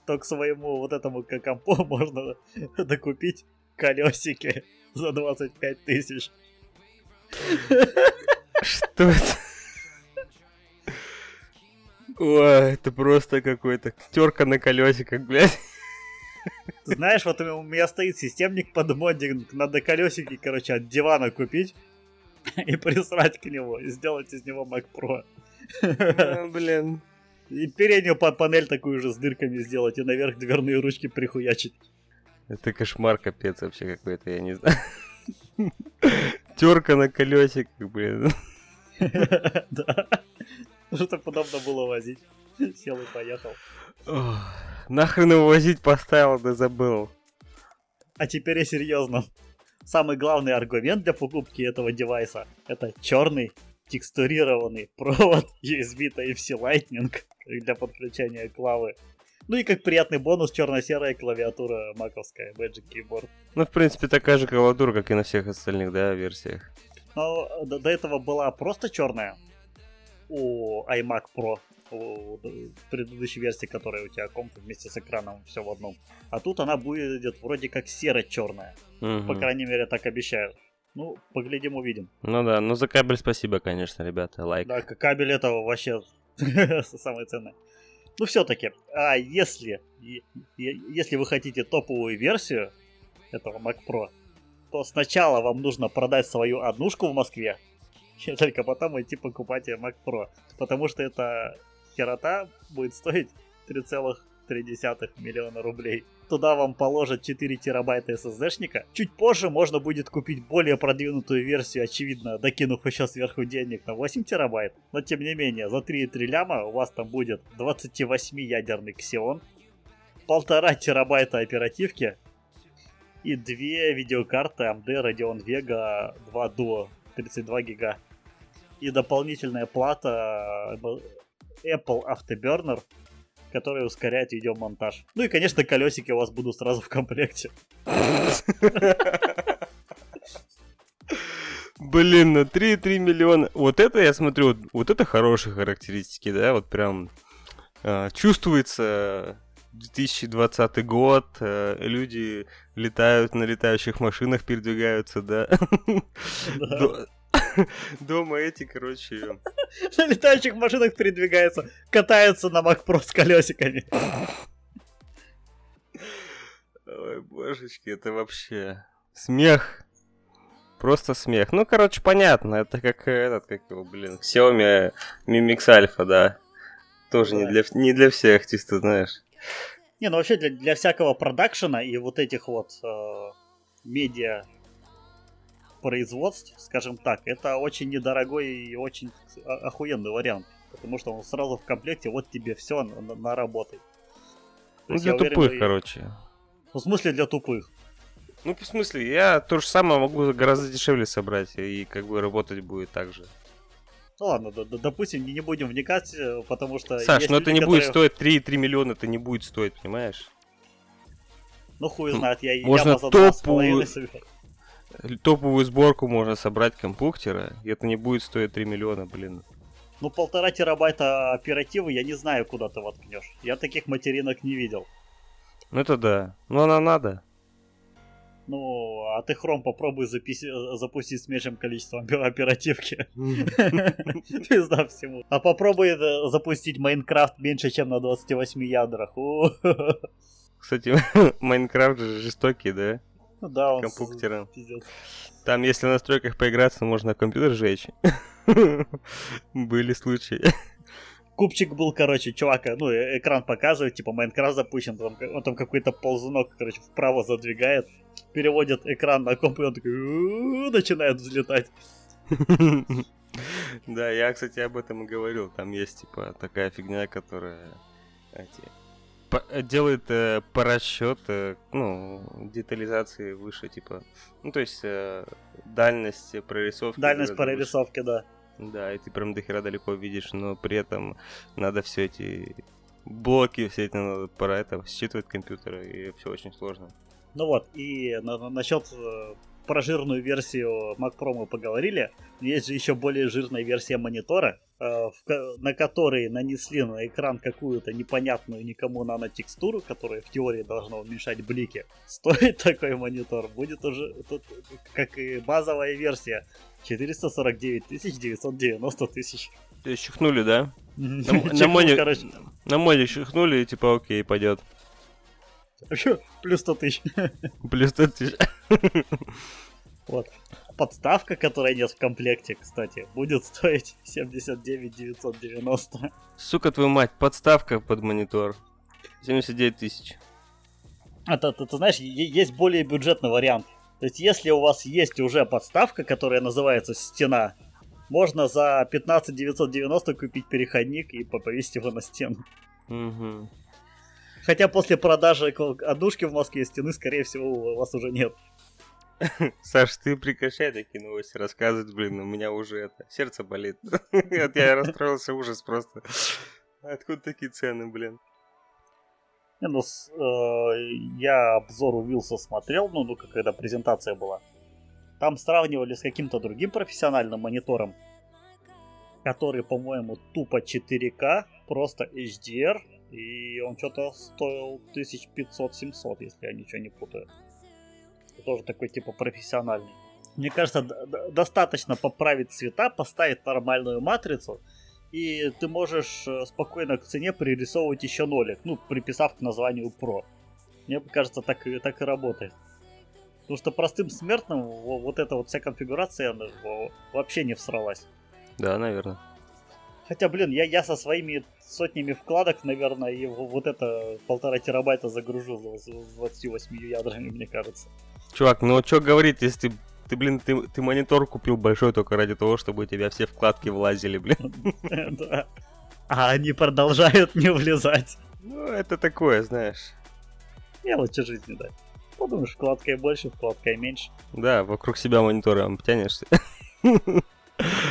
то к своему вот этому компу можно докупить колесики за 25 тысяч. Что это? Ой, это просто какой-то терка на колесиках, блядь. Знаешь, вот у меня стоит системник под моддинг, надо колесики, короче, от дивана купить и присрать к нему, и сделать из него Mac Pro. А, Блин. И переднюю па- панель такую же с дырками сделать, и наверх дверные ручки прихуячить. Это кошмар капец вообще какой-то, я не знаю. Терка на колесиках, блин. Да. Что-то подобно было возить. Сел и поехал. Нахрен его возить поставил, да забыл. А теперь я серьезно. Самый главный аргумент для покупки этого девайса это черный текстурированный провод USB Type-C Lightning для подключения клавы. Ну и как приятный бонус черно-серая клавиатура маковская Magic Keyboard. Ну, в принципе, такая же клавиатура, как и на всех остальных, да, версиях. Но до, до этого была просто черная у iMac Pro, у предыдущей версии, которая у тебя комп вместе с экраном все в одном. А тут она будет вроде как серо-черная. По Мгм. крайней мере, так обещают. Ну, поглядим, увидим. Ну да, ну за кабель спасибо, конечно, ребята, лайк. Да, кабель этого вообще самое ценное. Ну, все-таки, а если, если вы хотите топовую версию этого Mac Pro, то сначала вам нужно продать свою однушку в Москве, и только потом идти покупать Mac Pro. Потому что эта херота будет стоить 3,3 миллиона рублей. Туда вам положат 4 терабайта SSD-шника. Чуть позже можно будет купить более продвинутую версию, очевидно, докинув еще сверху денег на 8 терабайт. Но тем не менее, за 3,3 ляма у вас там будет 28-ядерный Xeon, полтора терабайта оперативки и две видеокарты AMD Radeon Vega 2 Duo 32 гига. И дополнительная плата э, Apple Afterburner, которая ускоряет видеомонтаж. Ну и, конечно, колесики у вас будут сразу в комплекте. Блин, на 3,3 миллиона. Вот это я смотрю, вот, вот это хорошие характеристики, да, вот прям а, чувствуется 2020 год, люди летают на летающих машинах, передвигаются, да. Дома эти, короче, На летающих машинах передвигаются, катаются на Pro с колесиками. Ой, божечки, это вообще смех. Просто смех. Ну, короче, понятно, это как этот, как его, блин, Xiaomi Mi Mix Alpha, да. Тоже не для, не для всех, чисто знаешь. Не, ну вообще для, для всякого продакшена и вот этих вот э, медиа производств, скажем так, это очень недорогой и очень охуенный вариант. Потому что он сразу в комплекте, вот тебе все на, на- наработай. Ну, для я уверен, тупых, вы- короче. Ну, в смысле для тупых. Ну, в смысле, я то же самое могу гораздо дешевле собрать, и как бы работать будет так же. Ну ладно, д- д- допустим, не не будем вникать, э, потому что... Саш, есть ну это люди, не будет которые- стоить 3,3 миллиона, это не будет стоить, понимаешь? Ну хуй знает, я Можно яма за топовую- половиной собираю. Топовую сборку можно собрать компьютера, и это не будет стоить 3 миллиона, блин. Ну полтора терабайта оперативы я не знаю, куда ты воткнешь. Я таких материнок не видел. Ну это да. Ну она надо. Ну, а ты хром попробуй записи- запустить с меньшим количеством опе- оперативки. Пизда всему. А попробуй э, запустить Майнкрафт меньше, чем на 28 ядрах. Кстати, Майнкрафт же жестокий, да? Ну да, он... Компьютером. Пиздец. Там, если в настройках поиграться, можно компьютер сжечь. Были случаи. Купчик был, короче, чувака, ну, э- экран показывает, типа, Майнкрафт запущен, там, он там какой-то ползунок, короче, вправо задвигает, переводит экран на комп, и он такой начинает взлетать. Да, я, кстати, об этом и говорил. Там есть, типа, такая фигня, которая эти, делает э, по расчету, ну, детализации выше, типа, ну, то есть э, дальность прорисовки. Дальность прорисовке, да. Да, и ты прям до хера далеко видишь, но при этом надо все эти блоки все эти надо пора это считывать компьютеры, и все очень сложно. Ну вот, и на- на- насчет э, про жирную версию Mac Pro мы поговорили. Есть же еще более жирная версия монитора, э, на которой нанесли на экран какую-то непонятную никому нанотекстуру, которая в теории должна уменьшать блики. Стоит такой монитор, будет уже, тут, как и базовая версия, 449 990 тысяч. То есть чихнули, да? На- моне- короче, На моде чихнули, и типа, окей, пойдет. Плюс 100 тысяч. Плюс 100 тысяч. Вот. Подставка, которая нет в комплекте, кстати, будет стоить 79 990. Сука, твою мать, подставка под монитор. 79 тысяч. А то, то- ты знаешь, есть более бюджетный вариант. То есть, если у вас есть уже подставка, которая называется стена, можно за 15 990 купить переходник и по- повесить его на стену. Мгм. Хотя после продажи однушки в Москве стены, скорее всего, у вас уже нет. Саш, ты прекращай такие новости рассказывать, блин, у меня уже это, сердце болит. Я расстроился, ужас просто. Откуда такие цены, блин? Не, ну, с- э, я обзор у Вилса смотрел, ну, ну, когда презентация была. Там сравнивали с каким-то другим профессиональным монитором, который, по-моему, тупо 4К, просто HDR, и он что-то стоил 1500-700, если я ничего не путаю. Тоже такой, типа, профессиональный. Мне кажется, достаточно поправить цвета, поставить нормальную матрицу, и ты можешь э, спокойно к цене пририсовывать еще нолик, ну, приписав к названию Pro. Мне кажется, так и, так и работает. Потому что простым смертным во- вот эта вот вся конфигурация вообще не всралась. Да, наверное. Хотя, блин, я, я со своими сотнями вкладок, наверное, и во- вот это полтора терабайта загружу с с 28 ядрами, мне кажется. Чувак, ну что говорить, если ты, ты, блин, ты, ты монитор купил большой только ради того, чтобы у тебя все вкладки влазили, блин. Да. А они продолжают не влезать. Ну, это такое, знаешь. Мелочи жизни, да. Подумаешь, вкладкой больше, вкладкой меньше. Да, вокруг себя монитором тянешься.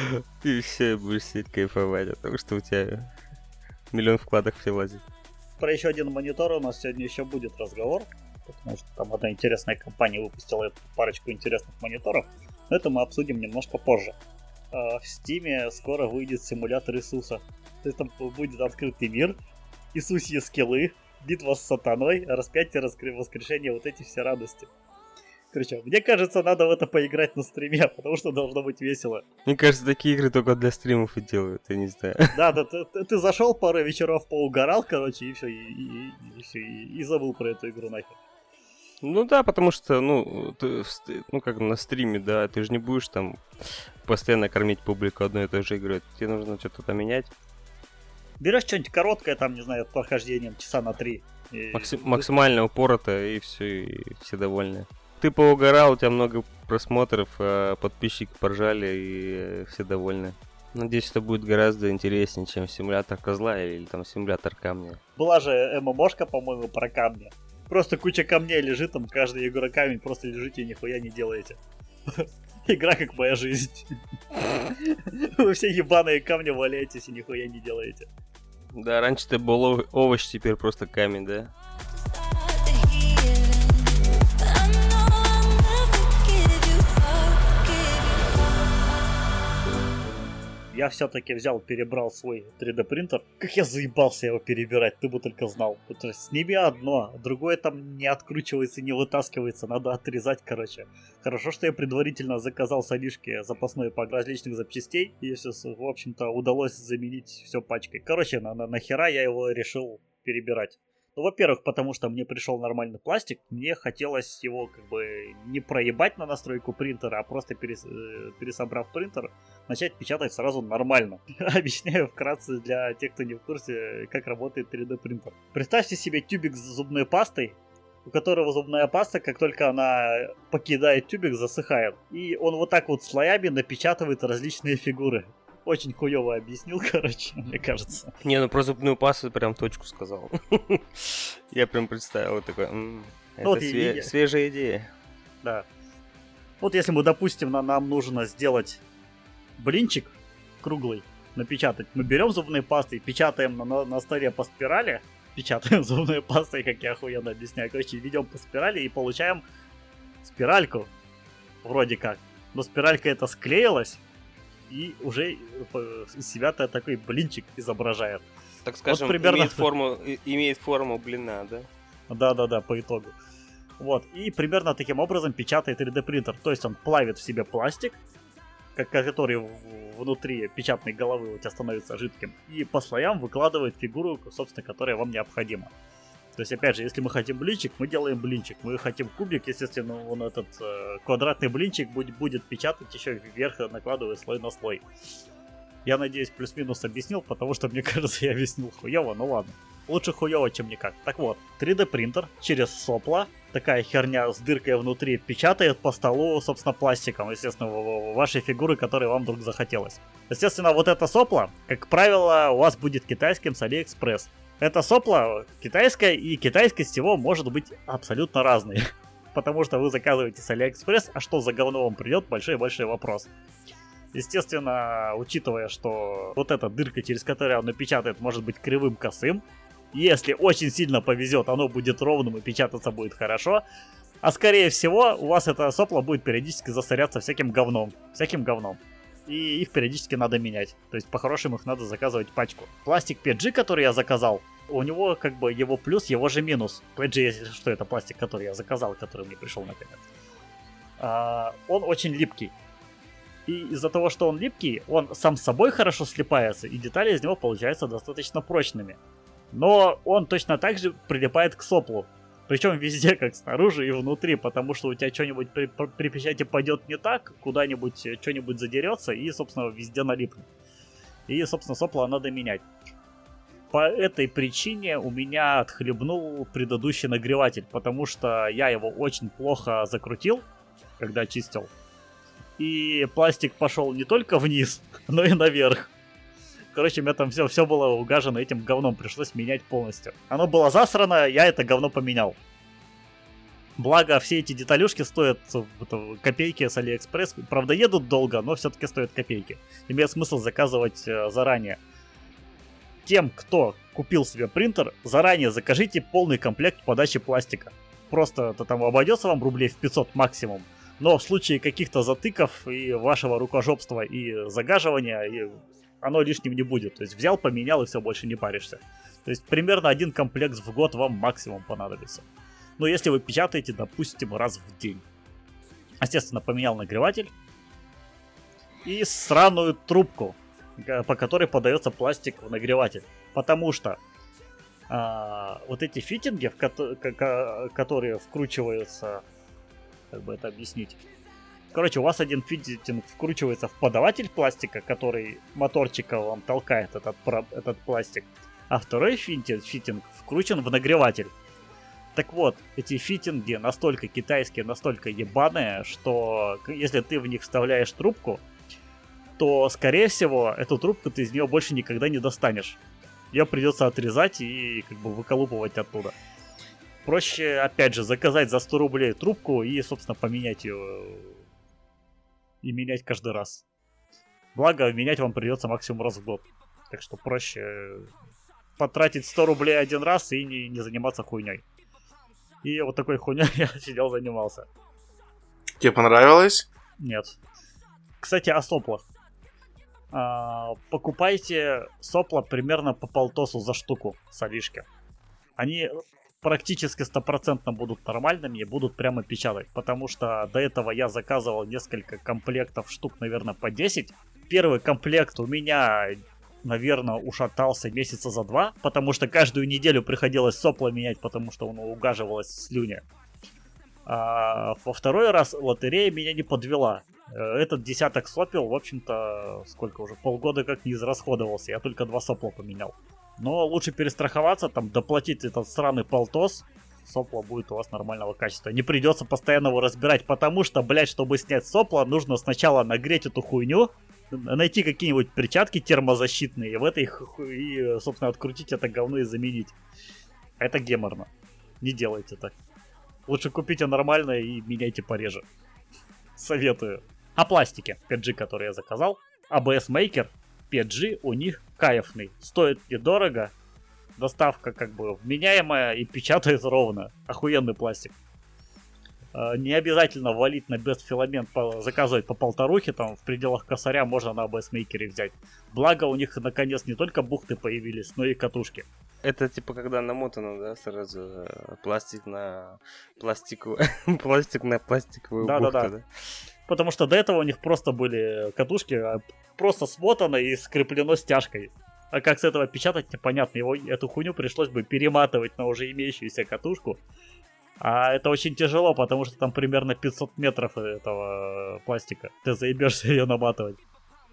Ты все будешь сидеть кайфовать от того, что у тебя миллион вкладок все влазит. Про еще один монитор у нас сегодня еще будет разговор, потому что там одна интересная компания выпустила парочку интересных мониторов. Но это мы обсудим немножко позже. А, В Steam скоро выйдет симулятор Иисуса. То есть там будет открытый мир, Иисусье скиллы, битва с сатаной, распятие, воскрешение, вот эти все радости. Короче, мне кажется, надо в это поиграть на стриме, потому что должно быть весело. Мне кажется, такие игры только для стримов и делают, я не знаю. Да, да, ты, ты- ты зашел пару вечеров поугорал, короче, и все, и, и- и всё, и- и забыл про эту игру нахер. Ну да, потому что, ну, ты, ну как на стриме, да, ты же не будешь там постоянно кормить публику одной и той же игрой. Тебе нужно что-то там менять. Берешь что-нибудь короткое, там, не знаю, прохождением часа на три. и- Макси- максимально упорото, и все, и все довольны. Ты поугорал, у тебя много просмотров, а подписчики поржали, и э, все довольны. Надеюсь, это будет гораздо интереснее, чем симулятор козла или, там симулятор камня. Была же ММОшка, по-моему, про камни. Просто куча камней лежит, там каждый игра камень, просто лежите и нихуя не делаете. Игра как моя жизнь. Вы все ебаные камни валяетесь и нихуя не делаете. Да, раньше ты был ов- овощ, теперь просто камень, да? Я все-таки взял, перебрал свой 3D принтер. Как я заебался его перебирать, ты бы только знал. То есть сними одно, другое там не откручивается, не вытаскивается, надо отрезать, короче. Хорошо, что я предварительно заказал с Алишки запасной пак различных запчастей, и все, в общем-то, удалось заменить все пачкой. Короче, на, на, нахера я его решил перебирать. Ну, во-первых, потому что мне пришел нормальный пластик, мне хотелось его как бы не проебать на настройку принтера, а просто перес- э, пересобрав принтер, начать печатать сразу нормально. Объясняю вкратце для тех, кто не в курсе, как работает 3D принтер. Представьте себе тюбик с зубной пастой, у которого зубная паста, как только она покидает тюбик, засыхает. И он вот так вот слоями напечатывает различные фигуры. Очень хуево объяснил, короче, мне кажется. Не, ну про зубную пасту прям точку сказал. Я прям представил такой, «М, это и- све- и- свежая идея. Да. Вот если мы, допустим, на- нам нужно сделать блинчик круглый, напечатать. Мы берем зубные пасты, печатаем на, на, на столе по спирали, печатаем зубные пасты, как я охуенно объясняю. Короче, ведем по спирали и получаем спиральку. Вроде как. Но спиралька это склеилась, и уже э, из себя-то такой блинчик изображает. Так скажем, примерно имеет форму, имеет форму блина, да? Да-да-да, по итогу. Вот, и примерно таким образом печатает 3D принтер. То есть он плавит в себе пластик, который внутри печатной головы у тебя становится жидким, и по слоям выкладывает фигуру, собственно, которая вам необходима. То есть, опять же, если мы хотим блинчик, мы делаем блинчик. Мы хотим кубик, естественно, он этот э, квадратный блинчик будет, будет печатать еще вверх, накладывая слой на слой. Я надеюсь, плюс-минус объяснил, потому что, мне кажется, я объяснил хуево, ну ладно. Лучше хуево, чем никак. Так вот, 3D принтер через сопло, такая херня с дыркой внутри, печатает по столу, собственно, пластиком, естественно, в- в- ваши фигуры, которые вам вдруг захотелось. Естественно, вот это сопло, как правило, у вас будет китайским с Алиэкспресс. Это сопло китайское, и китайскость его может быть абсолютно разной. Потому что вы заказываете с Алиэкспресс, а что за говно вам придет, большой-большой вопрос. Естественно, учитывая, что вот эта дырка, через которую он напечатает, может быть кривым косым, если очень сильно повезет, оно будет ровным и печататься будет хорошо. А скорее всего, у вас это сопло будет периодически засоряться всяким говном. Всяким говном. И их периодически надо менять. То есть, по-хорошему, их надо заказывать пачку. Пластик PG, который я заказал, у него как бы его плюс, его же минус. PG, что, это пластик, который я заказал, который мне пришел наконец. А, он очень липкий. И из-за того, что он липкий, он сам собой хорошо слипается, и детали из него получаются достаточно прочными. Но он точно так же прилипает к соплу. Причем везде, как снаружи и внутри, потому что у тебя что-нибудь при, при- печати пойдет не так, куда-нибудь э, что-нибудь задерется, и, собственно, везде налипнет. И, собственно, сопло надо менять. По этой причине у меня отхлебнул предыдущий нагреватель, потому что я его очень плохо закрутил, когда чистил. И пластик пошел не только вниз, но и наверх. Короче, у меня там все, все было угажено этим говном, пришлось менять полностью. Оно было засрано, я это говно поменял. Благо, все эти деталюшки стоят это, копейки с Алиэкспресс. Правда, едут долго, но все-таки стоят копейки. Имеет смысл заказывать э, заранее. Тем, кто купил себе принтер, заранее закажите полный комплект подачи пластика. Просто это там обойдется вам рублей в 500 максимум. Но в случае каких-то затыков и вашего рукожопства и загаживания, и оно лишним не будет. То есть взял, поменял и все, больше не паришься. То есть примерно один комплект в год вам максимум понадобится. Но если вы печатаете, допустим, раз в день. Естественно, поменял нагреватель. И сраную трубку, по которой подается пластик в нагреватель. Потому что а, вот эти фитинги, в ка- ка- которые вкручиваются, как бы это объяснить. Короче, у вас один фитинг вкручивается в подаватель пластика, который моторчика вам толкает этот, этот пластик. А второй фитинг, фитинг вкручен в нагреватель. Так вот, эти фитинги настолько китайские, настолько ебаные, что если ты в них вставляешь трубку, то, скорее всего, эту трубку ты из нее больше никогда не достанешь. Ее придется отрезать и как бы выколупывать оттуда. Проще, опять же, заказать за 100 рублей трубку и, собственно, поменять ее. И менять каждый раз. Благо, менять вам придется максимум раз в год. Так что проще потратить 100 рублей один раз и не, не заниматься хуйней. И вот такой хуйней я сидел, занимался. Тебе понравилось? Нет. Кстати, о соплах. А, покупайте сопла примерно по полтосу за штуку с Алишки. Они практически стопроцентно будут нормальными и будут прямо печатать. Потому что до этого я заказывал несколько комплектов штук, наверное, по 10. Первый комплект у меня, наверное, ушатался месяца за два, потому что каждую неделю приходилось сопла менять, потому что оно угаживалось в слюне. А во второй раз лотерея меня не подвела. Э, Этот десяток сопел, в общем-то, сколько уже, полгода как не израсходовался. Я только два сопла поменял. Но лучше перестраховаться, там, доплатить этот сраный полтос. Сопло будет у вас нормального качества. Не придется постоянно его разбирать, потому что, блядь, чтобы снять сопло, нужно сначала нагреть эту хуйню, найти какие-нибудь перчатки термозащитные, и в этой и, собственно, открутить это говно и заменить. Это геморно. Не делайте так. Лучше купите нормальное и меняйте пореже. Советую. О пластике 5G, который я заказал. ABS Maker. PG у них кайфный. Стоит недорого, доставка как бы вменяемая и печатает ровно. Охуенный пластик. Э, Не обязательно валить на Best Filament, заказывать по полторухе, там в пределах косаря можно на ABS мейкере взять. Благо у них наконец не только бухты появились, но и катушки. Это типа когда намотано, да, сразу э, пластик на пластиковую, пластик на пластиковую Да-да-да. бухту, да? Потому что до этого у них просто были катушки, а, просто смотано и скреплено стяжкой. А как с этого печатать, непонятно. Его, эту хуйню пришлось бы перематывать на уже имеющуюся катушку. А это очень тяжело, потому что там примерно 500 метров этого пластика. Ты заебешься ее наматывать.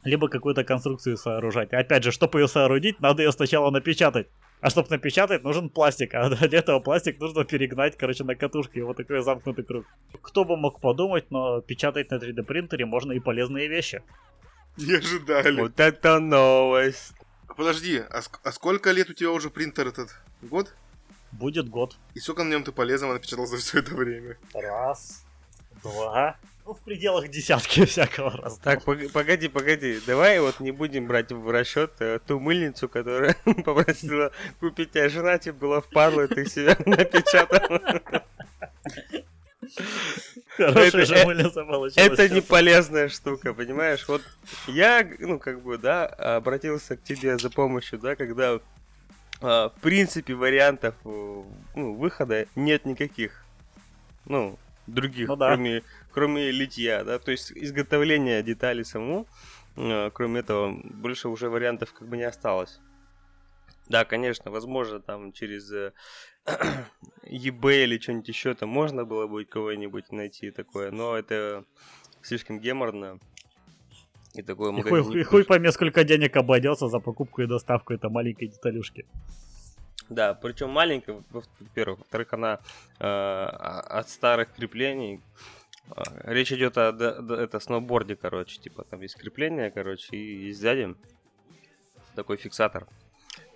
Либо какую-то конструкцию сооружать. Опять же, чтобы ее соорудить, надо ее сначала напечатать. А чтобы напечатать, нужен пластик. А для этого пластик нужно перегнать, короче, на катушке. И вот такой замкнутый круг. Кто бы мог подумать, но печатать на 3D принтере можно и полезные вещи. Не ожидали. Вот это новость. Подожди, а, ск- а сколько лет у тебя уже принтер этот? Год? Будет год. И сколько на нем ты полезного напечатал за все это время? Раз, два. Ну, в пределах десятки всякого раза. Так, пог- погоди, погоди. Давай вот не будем брать в расчет э, ту мыльницу, которая попросила купить тебя жена, тебе было впадло, и ты себя напечатал. Хорошая это- же мыльница получилась. Это не полезная штука, понимаешь? Вот я, ну, как бы, да, обратился к тебе за помощью, да, когда а, в принципе вариантов э, ну, выхода нет никаких. Ну, других, Ну да. кроме, кроме литья, да, то есть изготовление деталей самому, э, кроме этого, больше уже вариантов как бы не осталось. Да, конечно, возможно, там через э, eBay или что-нибудь еще там можно было бы кого-нибудь найти такое, но это слишком геморно. И такое И хуй, и хуй пойми, сколько денег обойдется за покупку и доставку этой маленькой деталюшки. Да, причем маленькая, во- во-первых. Во-вторых, она э, от старых креплений. Э, Речь идет о д- д- это сноуборде, короче, типа там есть крепление, короче, и есть сзади такой фиксатор.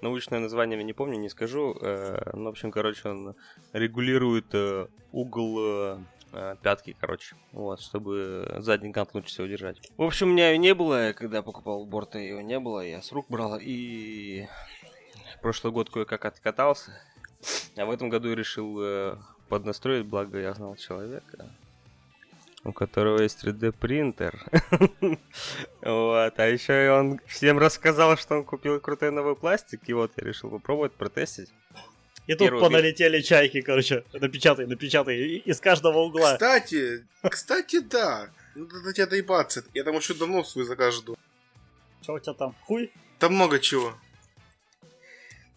Научное название я не помню, не скажу. э, ну, в общем, короче, он регулирует э, угол э, э, пятки, короче, вот, чтобы задний кант лучше всего держать. В общем, у меня ее не было, я когда покупал борта, ее не было, я с рук брал, и прошлый год кое-как откатался, а в этом году решил э, поднастроить, благо я знал человека, у которого есть 3D принтер. Вот, а еще и он всем рассказал, что он купил крутой новый пластик, и вот я решил попробовать протестить. И тут Первый- поналетели чайки, короче, напечатай, напечатай, из каждого угла. Кстати, кстати, да. Надо до тебя доебаться. Я там еще давно свой заказ жду. Что у тебя там? Хуй? Там много чего.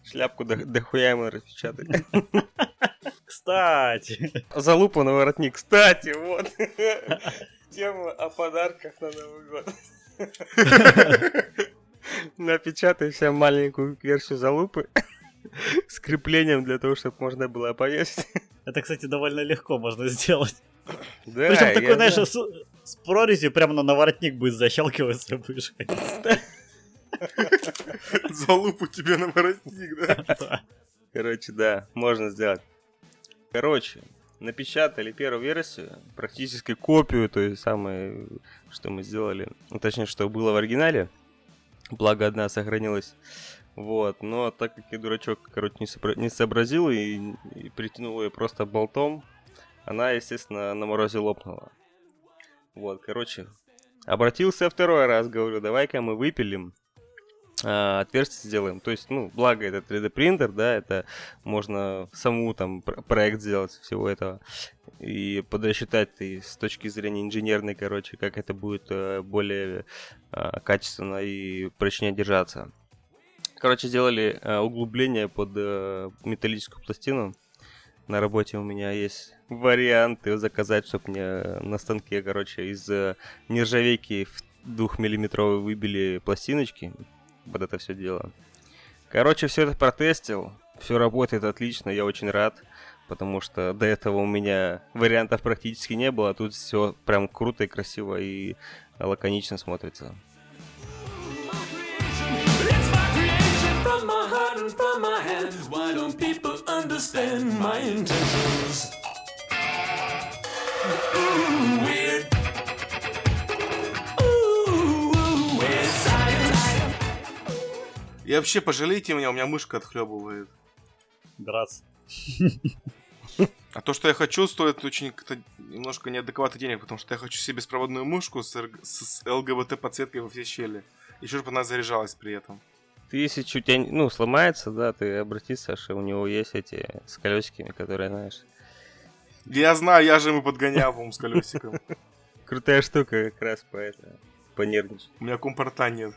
Шляпку до, дохуя ему распечатать. Кстати. Залупа на воротник. Кстати, вот. Тема о подарках на Новый год. Напечатай себе маленькую версию залупы с креплением для того, чтобы можно было повесить. Это, кстати, довольно легко можно сделать. Да, Причем такой, знаешь, с, с прорезью прямо на наворотник будет защелкиваться будешь. Залупу тебе на воротник, да? Короче, да, можно сделать. Короче, напечатали первую версию, практически копию той самой, что мы сделали. Ну, точнее, что было в оригинале. Благо, одна сохранилась. Вот, но так как я дурачок, короче, не, сопро- не сообразил и, и притянул ее просто болтом, она, естественно, на морозе лопнула. Вот, короче, обратился второй раз, говорю, давай-ка мы выпилим, отверстие сделаем. То есть, ну, благо это 3D принтер, да, это можно саму там пр- проект сделать всего этого и подрасчитать и с точки зрения инженерной, короче, как это будет э, более э, качественно и прочнее держаться. Короче, сделали э, углубление под э, металлическую пластину. На работе у меня есть варианты заказать, чтобы мне на станке, короче, из нержавейки в двухмиллиметровой выбили пластиночки под это все дело. Короче, все это протестил. Все работает отлично, я очень рад. Потому что до этого у меня вариантов практически не было. а Тут все прям круто и красиво и лаконично смотрится. It's my creation from И вообще, пожалейте меня, у меня мышка отхлебывает. Грац. А то, что я хочу, стоит очень как-то немножко неадекватно денег, потому что я хочу себе беспроводную мышку с, РГ с- ЛГБТ-подсветкой во все щели. Еще чтобы она заряжалась при этом. Ты если чуть тебя, ну, сломается, да, ты обратись, Саша, у него есть эти с колесиками, которые, знаешь, Я знаю, я же ему подгонял, по с колесиком. крутая штука как раз по это, понервничать. У меня компорта нет.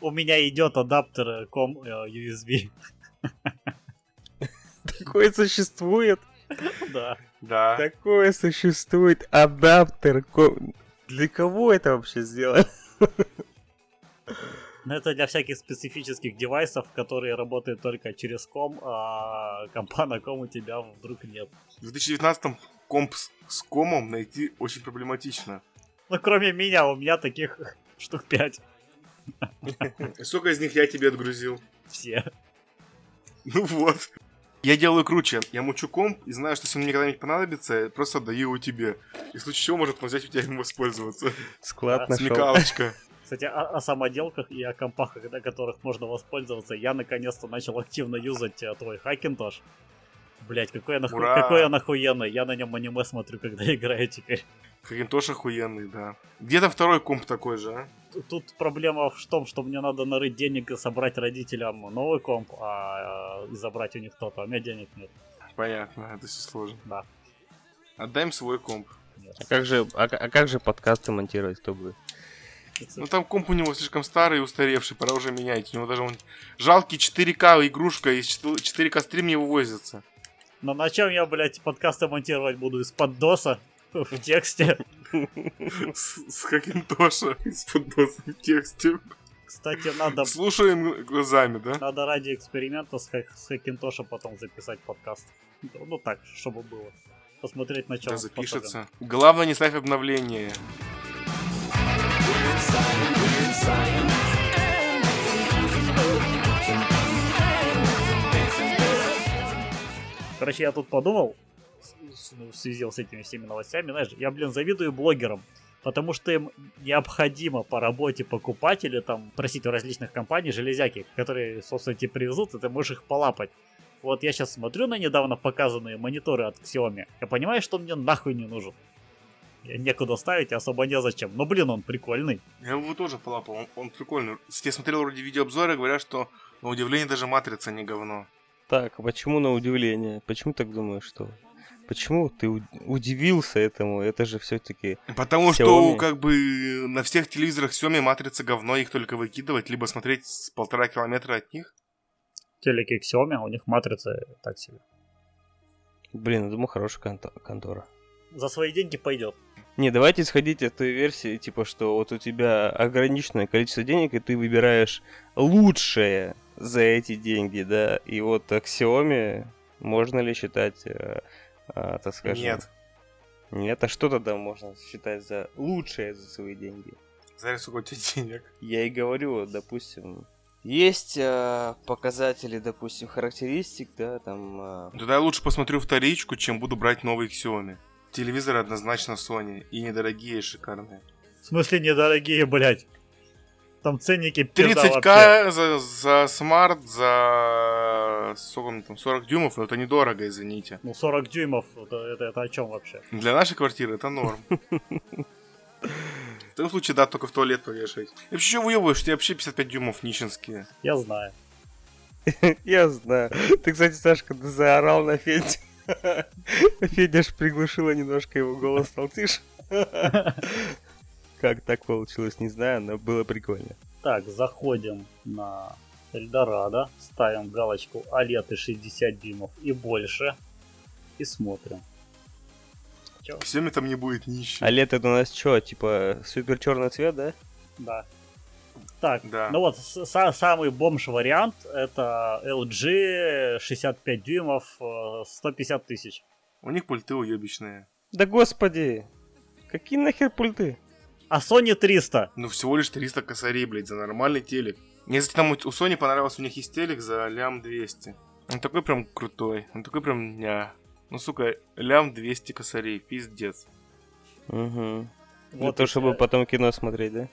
У меня идет адаптер э, ком э, USB. Такое существует, Да. Да. такое существует, адаптер, ко- для кого это вообще сделано? Но это для всяких специфических девайсов, которые работают только через ком, а компа на ком у тебя вдруг нет. В 2019-м комп с, с комом найти очень проблематично. Ну, кроме меня, у меня таких штук 5. Сколько из них я тебе отгрузил? Все. Ну вот. Я делаю круче. Я мучу комп и знаю, что если он мне когда-нибудь понадобится, я просто отдаю его тебе. И в случае чего может он взять у тебя им воспользоваться. Склад нашел. Смекалочка. Кстати, о, о самоделках и о компах, на которых можно воспользоваться, я наконец-то начал активно юзать э, твой Хакинтош. Блять, какой оху... Ура! какой он охуенный. Я на нем аниме смотрю, когда играю теперь. Хакинтош охуенный, да. Где там второй комп такой же, а? Тут проблема в том, что мне надо нарыть денег и собрать родителям новый комп, а э, и забрать у них то-то, а у меня денег нет. Понятно, это все сложно. Да. Отдай им свой комп. А как же, а, а как же подкасты монтировать, кто будет? Ну там комп у него слишком старый и устаревший, пора уже менять. У него даже он жалкий 4К игрушка, из 4К стрим не вывозится. Но на чем я, блядь, подкасты монтировать буду? Из-под доса? В тексте? С, Хакинтоша из-под доса в тексте. Кстати, надо, Слушаем глазами, да? надо ради эксперимента с, Хак- с Хакинтоша потом записать подкаст. Ну так, чтобы было. Посмотреть на чем Да, запишется. Главное не ставь обновление. Короче, я тут подумал, ну, в связи с этими всеми новостями, знаешь, я, блин, завидую блогерам, потому что им необходимо по работе покупать или там просить у различных компаний железяки, которые, собственно, тебе привезут, и ты можешь их полапать. Вот я сейчас смотрю на недавно показанные мониторы от Xiaomi, я понимаю, что он мне нахуй не нужен. Я некуда ставить, особо незачем. Но, блин, он прикольный. Я его тоже полапал, он, он прикольный. Я смотрел вроде видеообзоры, говорят, что на удивление даже матрица не говно. Так, а почему на удивление? Почему так думаешь, что? Почему ты удивился этому? Это же все-таки... Потому что Xiaomi. как бы на всех телевизорах Xiaomi матрица говно, их только выкидывать, либо смотреть с полтора километра от них. Телеки Xiaomi, у них матрицы так себе. Блин, я думаю, хорошая конто- контора. За свои деньги пойдет. Не, давайте исходить от той версии, типа, что вот у тебя ограниченное количество денег, и ты выбираешь лучшее за эти деньги, да, и вот к Xiaomi можно ли считать, э, а, так скажем... Нет. Нет, а что тогда можно считать за лучшее за свои деньги? Смотри, сколько у тебя денег. Я и говорю, допустим, есть э, показатели, допустим, характеристик, да, там... э, Тогда я лучше посмотрю вторичку, чем буду брать новый Xiaomi. Телевизоры однозначно Sony. И недорогие, и шикарные. В смысле недорогие, блядь? Там ценники пизда вообще. 30к за, за смарт, за сколько он там, 40 дюймов, но это недорого, извините. Ну 40 дюймов, это, это, это о чем вообще? Для нашей квартиры это норм. В том случае, да, только в туалет повешать. И вообще, что выебываешь? Тебя вообще 55 дюймов нищенские. Я знаю. Я знаю. Ты, кстати, Сашка, ты заорал на Федю. Федя ж приглушила немножко его голос, стал тише. Как так получилось, не знаю, но было прикольно. Так, заходим на Эльдорадо, ставим галочку OLED и 60 дюймов и больше, и смотрим. Чё? Xiaomi там не будет нищий. А лето это у нас что, типа супер черный цвет, да? Да. Так, Да. ну вот са- самый бомж вариант это LG 65 дюймов, э, 150 тысяч. У них пульты уебищные. Да господи! Какие нахер пульты? А Sony 300. Ну, всего лишь 300 косарей, блядь, за нормальный телек. Мне, кстати, там у Sony понравился, у них есть телек за лям 200. Он такой прям крутой, он такой прям ня. Ну, сука, лям 200 косарей, пиздец. Угу. Для Вот того, чтобы потом кино смотреть, да?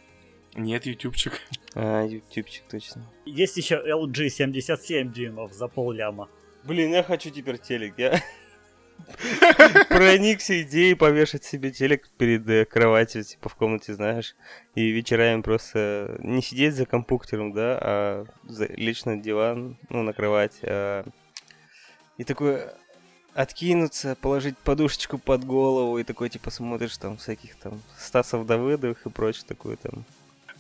Нет, ютубчик. А, ютубчик точно. Есть еще LG 77 дюймов за полляма. Блин, я хочу теперь телек. Я проникся идеей повешать себе телек перед э, кроватью, типа в комнате, знаешь, и вечерами просто не сидеть за компьютером, да, а лечь на диван, ну, на кровать, а, и такой откинуться, положить подушечку под голову, и такой, типа, смотришь там всяких там Стасов Давыдовых и прочее такое там.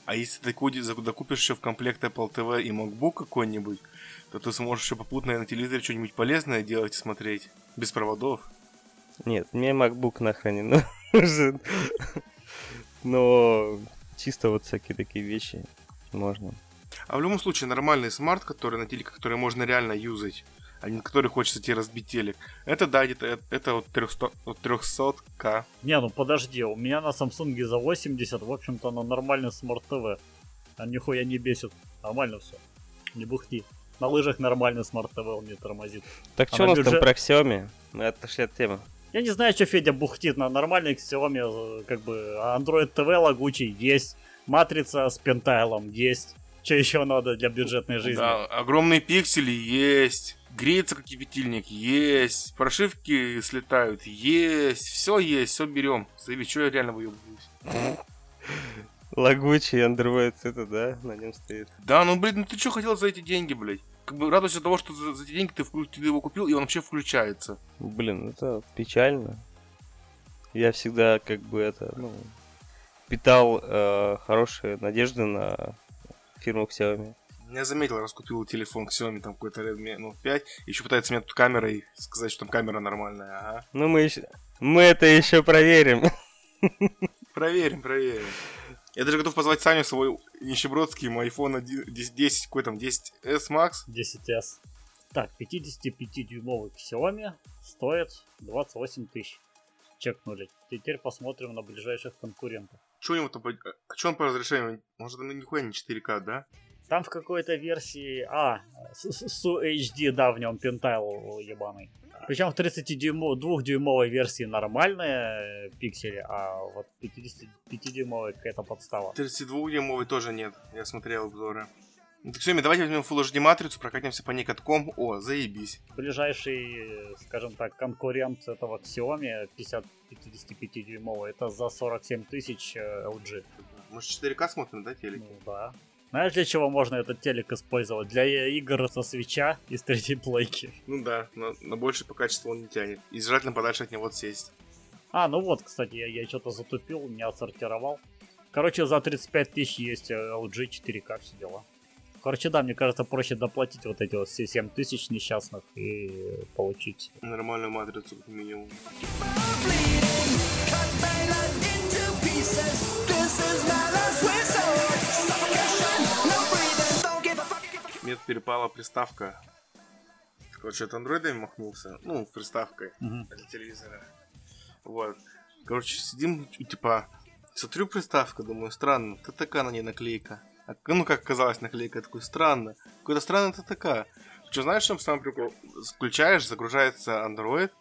А если ты докупишь еще в комплект Apple TV и MacBook какой-нибудь, то ты сможешь еще попутно на телевизоре что-нибудь полезное делать и смотреть. Без проводов. Нет, мне MacBook нахрен не нужен. Но чисто вот всякие такие вещи можно. А в любом случае, нормальный смарт, который на телеке, который можно реально юзать, а не на который хочется тебе разбить телек, это да, где-то э- это от 300, от 300к. Не, ну подожди, у меня на Samsung за 80, в общем-то, на нормальный Smart TV. А нихуя не бесит. Нормально все. Не бухти. На LG нормальный Smart TV он не тормозит. Так А что у на нас там бюджет- про Xiaomi? Мы отошли от темы. Я не знаю, что Федя бухтит на нормальной Xiaomi, как бы Android TV лагучий есть, матрица с пентайлом есть. Что еще надо для бюджетной жизни? Да, огромные пиксели есть, греется как кипятильник есть, прошивки слетают есть, все есть, все берем. Заебись, что я реально выебываюсь. Лагучий Android, это да, на нем стоит. Да, ну блин, ну ты что хотел за эти деньги, блядь? Как бы радуйся того, что за, за эти деньги ты, вклю- ты его купил, и он вообще включается. Блин, это печально. Я всегда как бы это, ну, питал э, хорошие надежды на фирму Xiaomi. Я заметил, раз купил телефон Xiaomi, там какой-то Redmi Note 5, еще пытается меня тут камерой сказать, что там камера нормальная, ага. Ну мы еще, мы это еще проверим. Проверим, проверим. Я даже готов позвать Саню свой нищебродский, iPhone 10, 10 какой там, 10s Max. 10s. Так, 55-дюймовый Xiaomi стоит 28 тысяч. Чекнули. Теперь посмотрим на ближайших конкурентов. Что у него там, по- а что он по разрешению? Может, там нихуя не 4К, да? Там в какой-то версии... А, с, HD, да, в нем пентайл ебаный. Причем в 32-дюймовой версии нормальные э, пиксели, а вот 55-дюймовой какая-то подстава. 32-дюймовый тоже нет, я смотрел обзоры. Ну так Xiaomi, давайте возьмем Full HD матрицу, прокатимся по ней катком. О, заебись. Ближайший, э, скажем так, конкурент этого Xiaomi 50 55-дюймовый, это за 47 тысяч э, LG. Мы же 4К смотрим, да, телек? Ну да. Знаешь, для чего можно этот телек использовать? Для э, игр со свеча и с третьей плойки. Ну да, но на больше по качеству он не тянет. И желательно подальше от него сесть. А, ну вот, кстати, я, я что-то затупил, не отсортировал. Короче, за 35 тысяч есть э, LG 4К, все дела. Короче, да, мне кажется, проще доплатить вот эти вот все 7 тысяч несчастных и получить. Нормальную матрицу, как минимум. Тут перепала приставка. Короче, от андроидами махнулся. Ну, приставкой Мгм. для телевизора. Вот. Короче, сидим, и, типа, смотрю приставка, думаю, странно, ТТК на ней наклейка. А, ну, как оказалось, наклейка такой, странно. Какой-то странный ТТК. Что, знаешь, чем самый прикол? Включаешь, загружается Android,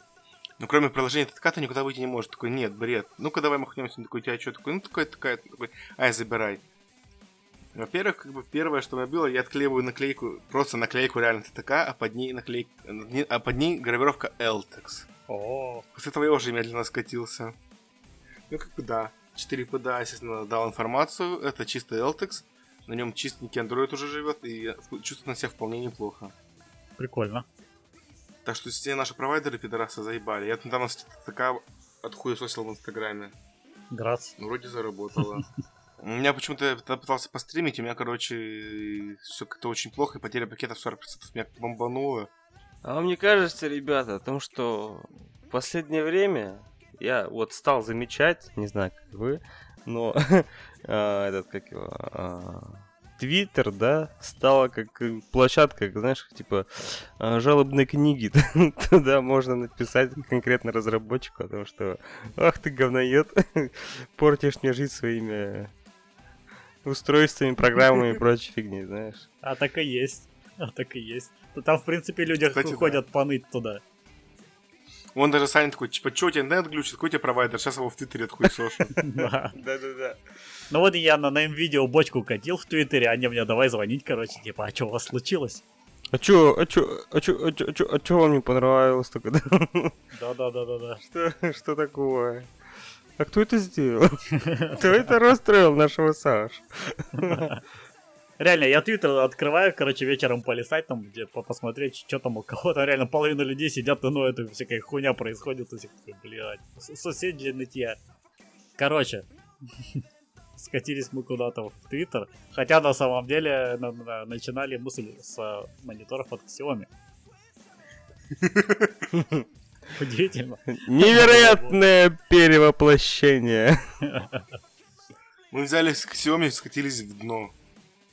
но кроме приложения ТТК ты никуда выйти не можешь. Такой, нет, бред. Ну-ка, давай махнемся. Он такой, у тебя что? Такой, ну, такой, такая, такой, ай, забирай. Во-первых, как бы первое, что меня было, я отклеиваю наклейку, просто наклейку реально ТТК, а под ней наклейка, а под ней гравировка LTEX. О, После этого я уже медленно скатился. Ну, как бы да. 4 PDA, естественно, дал информацию. Это чисто LTEX. На нем чистенький Android уже живет и чувствует на себя вполне неплохо. прикольно. Так что все наши провайдеры пидорасы заебали. Я там такая отхуесосил в Инстаграме. Грац. Ну, вроде заработало. У меня почему-то пытался постримить, у меня, короче, все как-то очень плохо, и потеря пакетов 40% меня бомбануло. А вам не кажется, ребята, о том, что в последнее время я вот стал замечать, не знаю, как вы, но а, этот, как его, а, Твиттер, да, стала как э, площадка, знаешь, типа а, жалобной книги. Туда можно написать конкретно разработчику о том, что ах ты говноед, портишь мне жизнь своими устройствами, программами и прочей фигней, знаешь. А так и есть. А так и есть. Там, в принципе, люди Кстати, да. ходят поныть туда. Он даже Саня такой, типа, чё у тебя интернет глючит, какой у тебя провайдер? Сейчас его в Твиттере отхуесошу. Да. Да-да-да. Ну вот я на, видео бочку катил в Твиттере, они мне давай звонить, короче, типа, а что у вас случилось? А чё, а чё, а чё, а чё, а чё, а чё вам не понравилось только? Да-да-да-да-да. Что, что такое? А кто это сделал? Кто это расстроил нашего Сашу? Реально, я твиттер открываю, короче, вечером полистать там, где по- посмотреть, что там у кого-то. Реально, половина людей сидят, ну, это всякая хуйня происходит. И такой, блядь, соседи нытья. Короче, скатились мы куда-то в твиттер. Хотя на самом деле на- на- начинали мысль с мониторов от Xiaomi. Удивительно. Невероятное перевоплощение. Мы взяли с Xiaomi, скатились в дно.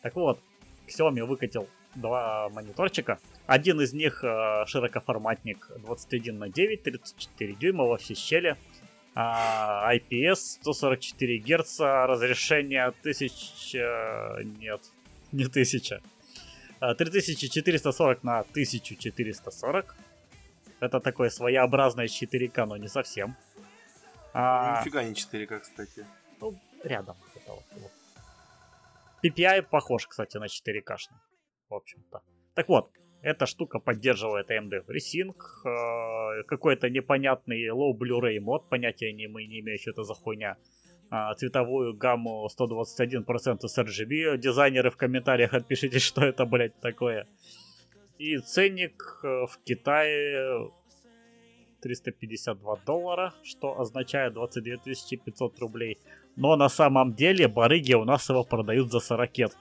Так вот, Xiaomi выкатил два мониторчика. Один из них э, широкоформатник 21 на 9, 34 дюйма во все щели. А, IPS 144 Гц, разрешение 1000... Нет, не 1000. А, 3440 на 1440. Это такое своеобразное 4К, но не совсем. А, Нифига не 4К, кстати. ну, рядом. это вот, вот. PPI похож, кстати, на 4К-шный. В общем-то. Так вот, эта штука поддерживает AMD FreeSync, э, какой-то непонятный Low Blu-ray мод, понятия не, мы не имеем, что это за хуйня. А, цветовую гамму 121% с RGB. Дизайнеры в комментариях отпишите, что это, блядь, такое. И ценник э, в Китае 352 доллара, что означает 22 500 рублей. Но на самом деле барыги у нас его продают за 40.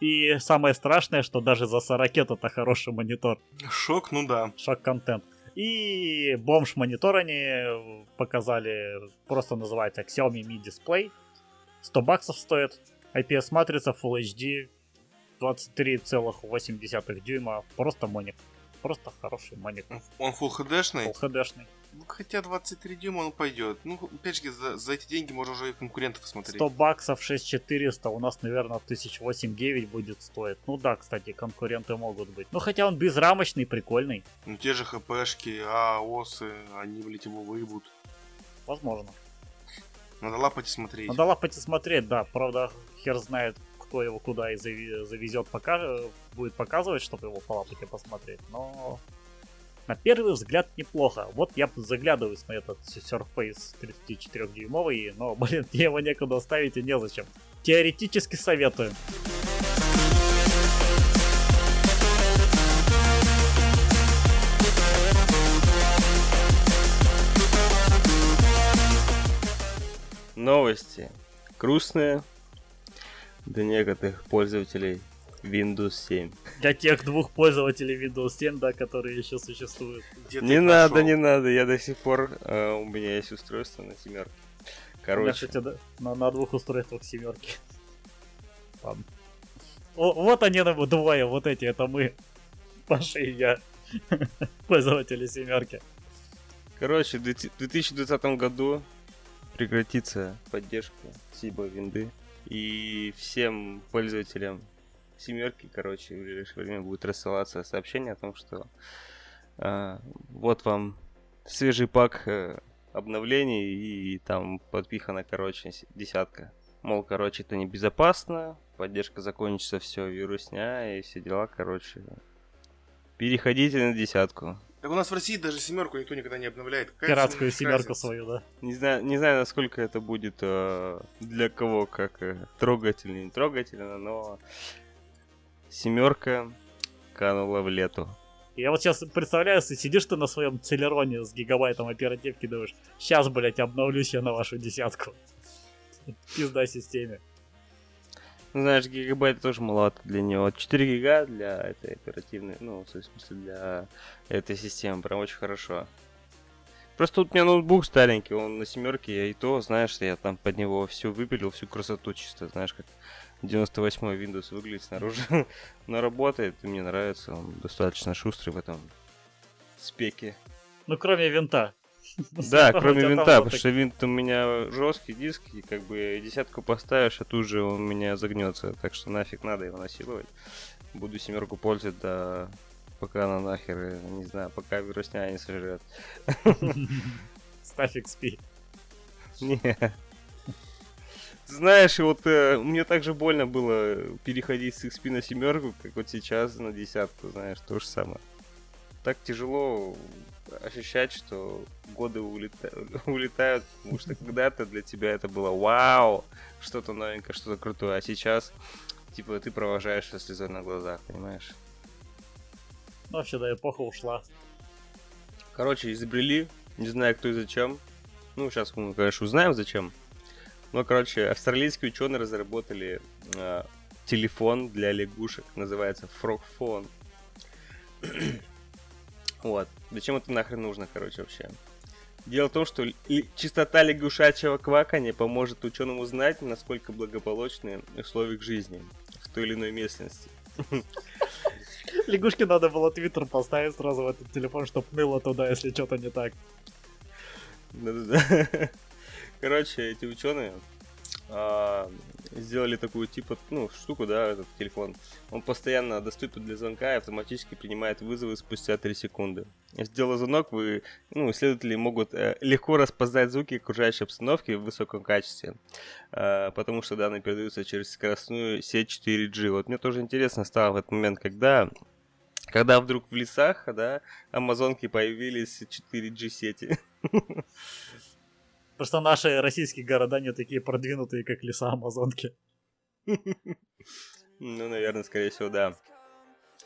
И самое страшное, что даже за 40 это хороший монитор. Шок, ну да. Шок-контент. И бомж монитор они показали, просто называется Xiaomi Mi Display. 100 баксов стоит. IPS матрица Full HD 23,8 дюйма. Просто моник. Просто хороший моник. Он full HD-шный? Full HD-шный. Ну, хотя 23 дюйма он пойдет. Ну, опять же, за, за эти деньги можно уже и конкурентов смотреть. 100 баксов 6400 у нас, наверное, 1008-9 будет стоить. Ну да, кстати, конкуренты могут быть. Ну хотя он безрамочный, прикольный. Ну, те же ХПшки, АОСы, они, блядь, его выебут. Возможно. Надо лапать и смотреть. Надо лапать и смотреть, да. Правда, хер знает, кто его куда и завезет, пока будет показывать, чтобы его полапать и посмотреть. Но на первый взгляд неплохо. Вот я заглядываюсь на этот Surface 34-дюймовый, но, блин, мне его некуда ставить и незачем. Теоретически советую. Новости. Грустные для некоторых пользователей Windows 7. Для тех двух пользователей Windows 7, да, которые еще существуют. Где Не надо, нашел? не надо, я до сих пор, э, у меня есть устройство на семерке. У меня, Короче, кстати, да, на, на двух устройствах семерки. Ладно. О, вот они на двое, вот эти, это мы. Паша и я. Пользователи семерки. короче, в 2020 году прекратится поддержка Сиба винды. И всем пользователям семерки, короче, в ближайшее время будет рассылаться сообщение о том, что а, вот вам свежий пак э, обновлений и там подпихана, короче, десятка. Мол, короче, это небезопасно, поддержка закончится, все, вирусня и все дела, короче. Переходите на десятку. Так у нас в России даже семерку никто никогда не обновляет. Какая Пиратскую разница? семерку свою, да. Не знаю, не знаю, насколько это будет э, для кого как э, трогательно, не трогательно, но семерка канула в лету. Я вот сейчас представляю, если сидишь ты на своем целероне с гигабайтом оперативки, думаешь, сейчас, блять, обновлюсь я на вашу десятку. Пизда системе. Ну, знаешь, гигабайт тоже маловато для него. 4 гига для этой оперативной, ну, в смысле, для этой системы прям очень хорошо. Просто тут у меня ноутбук старенький, он на семерке, и то, знаешь, я там под него всю выпилил, всю красоту чисто, знаешь, как 98 Windows выглядит снаружи. Но работает, и мне нравится, он достаточно шустрый в этом спеке. Ну, кроме винта. Да, кроме винта, потому что винт у меня жесткий диск, и как бы десятку поставишь, а тут же он у меня загнется. Так что нафиг надо его насиловать. Буду семерку пользовать до Пока она нахер, не знаю, пока вирусня не сожрет. Ставь XP. Не. Знаешь, вот э, мне так же больно было переходить с XP на семерку, как вот сейчас на десятку, знаешь, то же самое. Так тяжело ощущать, что годы улета- улетают, потому что когда-то для тебя это было вау, что-то новенькое, что-то крутое, а сейчас, типа, ты провожаешь со слезой на глазах, понимаешь? Ну, вообще, да, эпоха ушла. Короче, изобрели, не знаю кто и зачем. Ну, сейчас мы, конечно, узнаем зачем. Но, короче, австралийские ученые разработали э, телефон для лягушек, называется Frogphone. Вот. Зачем это нахрен нужно, короче, вообще? Дело в том, что частота лягушачьего квакания поможет ученым узнать, насколько благополучны условия их жизни в той или иной местности. Лягушке надо было твиттер поставить сразу в этот телефон, чтоб ныло туда, если что-то не так. Короче, эти ученые а, сделали такую типа, ну, штуку, да, этот телефон. Он постоянно доступен для звонка и автоматически принимает вызовы спустя 3 секунды. Сделав звонок, вы, ну, исследователи могут э, легко распознать звуки окружающей обстановки в высоком качестве, а, потому что данные передаются через скоростную сеть 4G. Вот мне тоже интересно стало в этот момент, когда когда вдруг в лесах, да, амазонки появились 4G сети. Просто наши российские города не такие продвинутые, как леса Амазонки. Ну, наверное, скорее всего, да.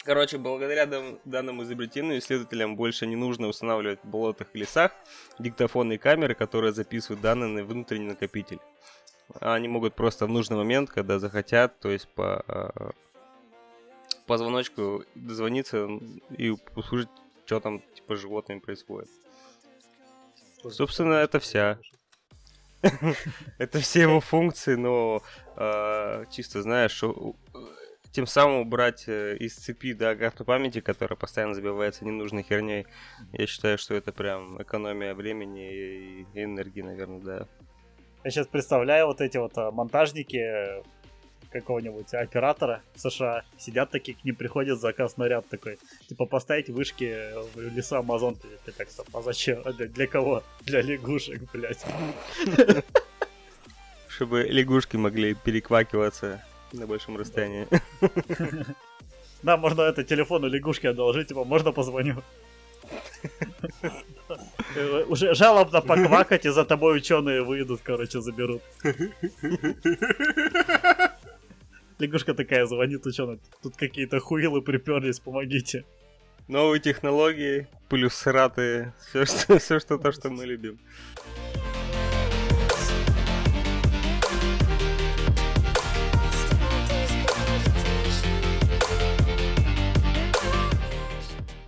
Короче, благодаря дан- данному изобретению исследователям больше не нужно устанавливать в болотах и лесах диктофонные камеры, которые записывают данные на внутренний накопитель. Они могут просто в нужный момент, когда захотят, то есть по, а, по звоночку дозвониться и услышать, что там типа с животными происходит. Собственно, это вся. Это все его функции, но э, чисто знаешь, тем самым убрать э, из цепи да, карту памяти, которая постоянно забивается ненужной херней. Я считаю, что это прям экономия времени и и энергии, наверное, да. Я сейчас представляю вот эти вот а, монтажники э, какого-нибудь оператора в США. Сидят такие, к ним приходит заказ наряд такой. Типа поставить вышки в леса Амазонки. Ты так, стоп, а зачем? А Для, для кого? Для лягушек, блядь. Чтобы лягушки могли переквакиваться на большом расстоянии. Да, можно это телефон у лягушки одолжить, типа, можно позвоню. Уже жалобно поквакать, и за тобой ученые выйдут, короче, заберут. Лягушка такая звонит ученым. Тут какие-то хуилы приперлись, помогите. Новые технологии, плюс раты, все что, все что то, что мы любим.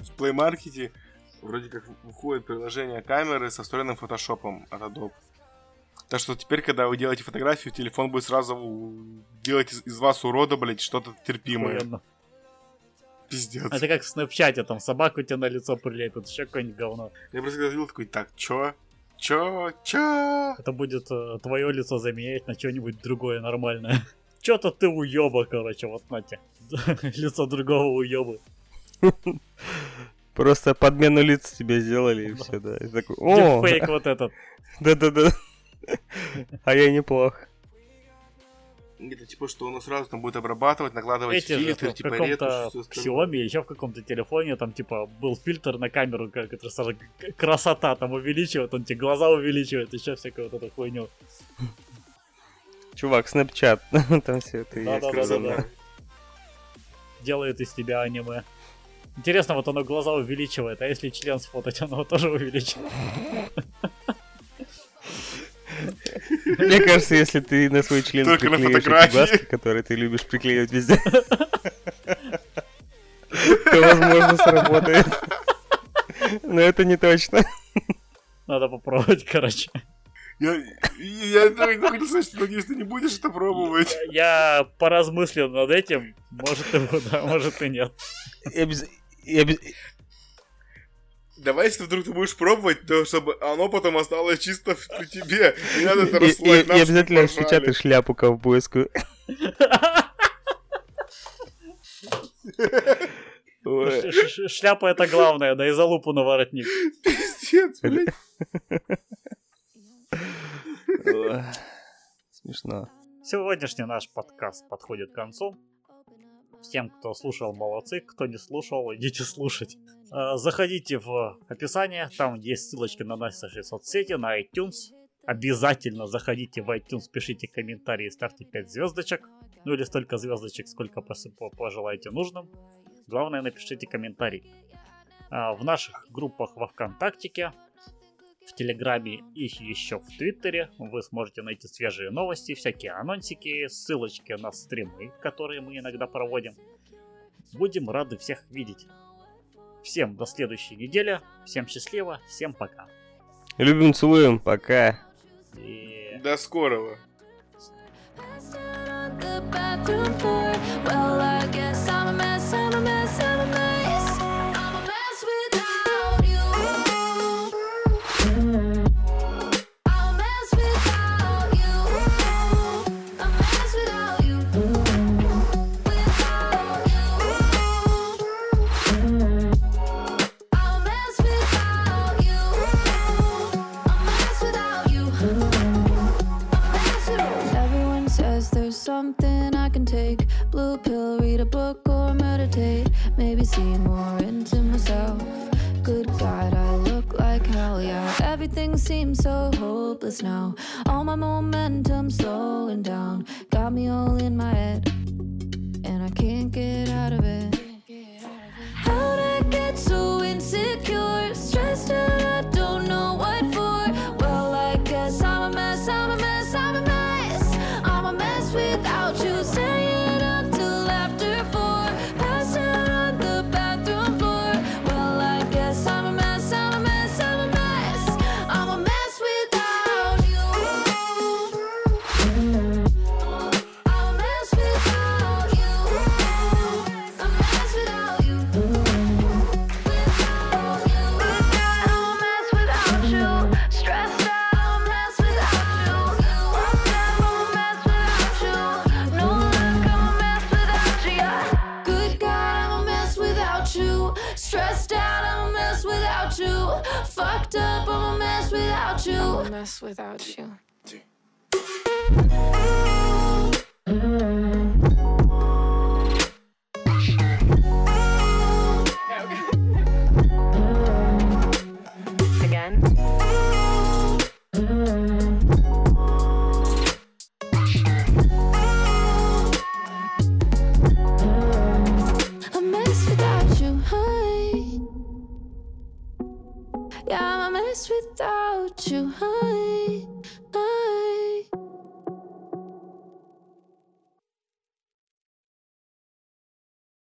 В Play Market вроде как выходит приложение камеры со встроенным фотошопом от Adobe. Так что теперь, когда вы делаете фотографию, телефон будет сразу у- делать из, из вас урода, блять, что-то терпимое. Охуенно. Пиздец. Это как в снапчате, там собаку тебе на лицо прилепят, еще какое-нибудь говно. Я просто видел такой, так, чё? Чё? Чё? Это будет э, твое лицо заменять на что-нибудь другое нормальное. Чё-то ты уеба, короче, вот на тебе. Лицо другого уеба. Просто подмену лиц тебе сделали и все, да. И такой, о, Дипфейк вот этот. да-да-да. А я неплох. Это типа, что он сразу там будет обрабатывать, накладывать Эти же фильтры, в типа ретушь, остальное. Xiaomi, еще в каком-то телефоне, там типа был фильтр на камеру, как это сразу красота там увеличивает, он тебе глаза увеличивает, еще всякую вот эту хуйню. Чувак, Snapchat, там все это есть. Да-да-да-да-да. Делает из тебя аниме. Интересно, вот оно глаза увеличивает, а если член сфотать, оно тоже увеличивает. Мне кажется, если ты на свой член Только на фотографии. глазки, которые ты любишь приклеивать везде, то, возможно, сработает. Но это не точно. Надо попробовать, короче. Я, я, я хотел сказать, что надеюсь, ты не будешь это пробовать. Я поразмыслил над этим. Может и буду, а может и нет. И обяз- и обяз- Давай, если вдруг ты будешь пробовать, то чтобы оно потом осталось чисто в- при тебе. Не надо это и- и- обязательно распечатай шляпу ковбойскую. Шляпа это главное, да и залупу на воротник. Пиздец, блядь. Смешно. Сегодняшний наш подкаст подходит к концу. Всем, кто слушал, молодцы. Кто не слушал, идите слушать. А, Заходите в описание, там есть ссылочки на наши соцсети, на iTunes. Обязательно заходите в iTunes, пишите комментарии, ставьте 5 звездочек. Ну или столько звездочек, сколько пожелаете нужным. Главное, напишите комментарий. А, В наших группах во Вконтактике, в Телеграме и еще в Твиттере вы сможете найти свежие новости, всякие анонсики, ссылочки на стримы, которые мы иногда проводим. Будем рады всех видеть. Всем до следующей недели, всем счастливо, всем пока. Любим, целуем, пока. И До скорого. Well, I see more into myself. Good God, I look like hell, yeah. Everything seems so hopeless now. All my momentum slowing down. Got me all in my head, and I can't get out of it. us without you.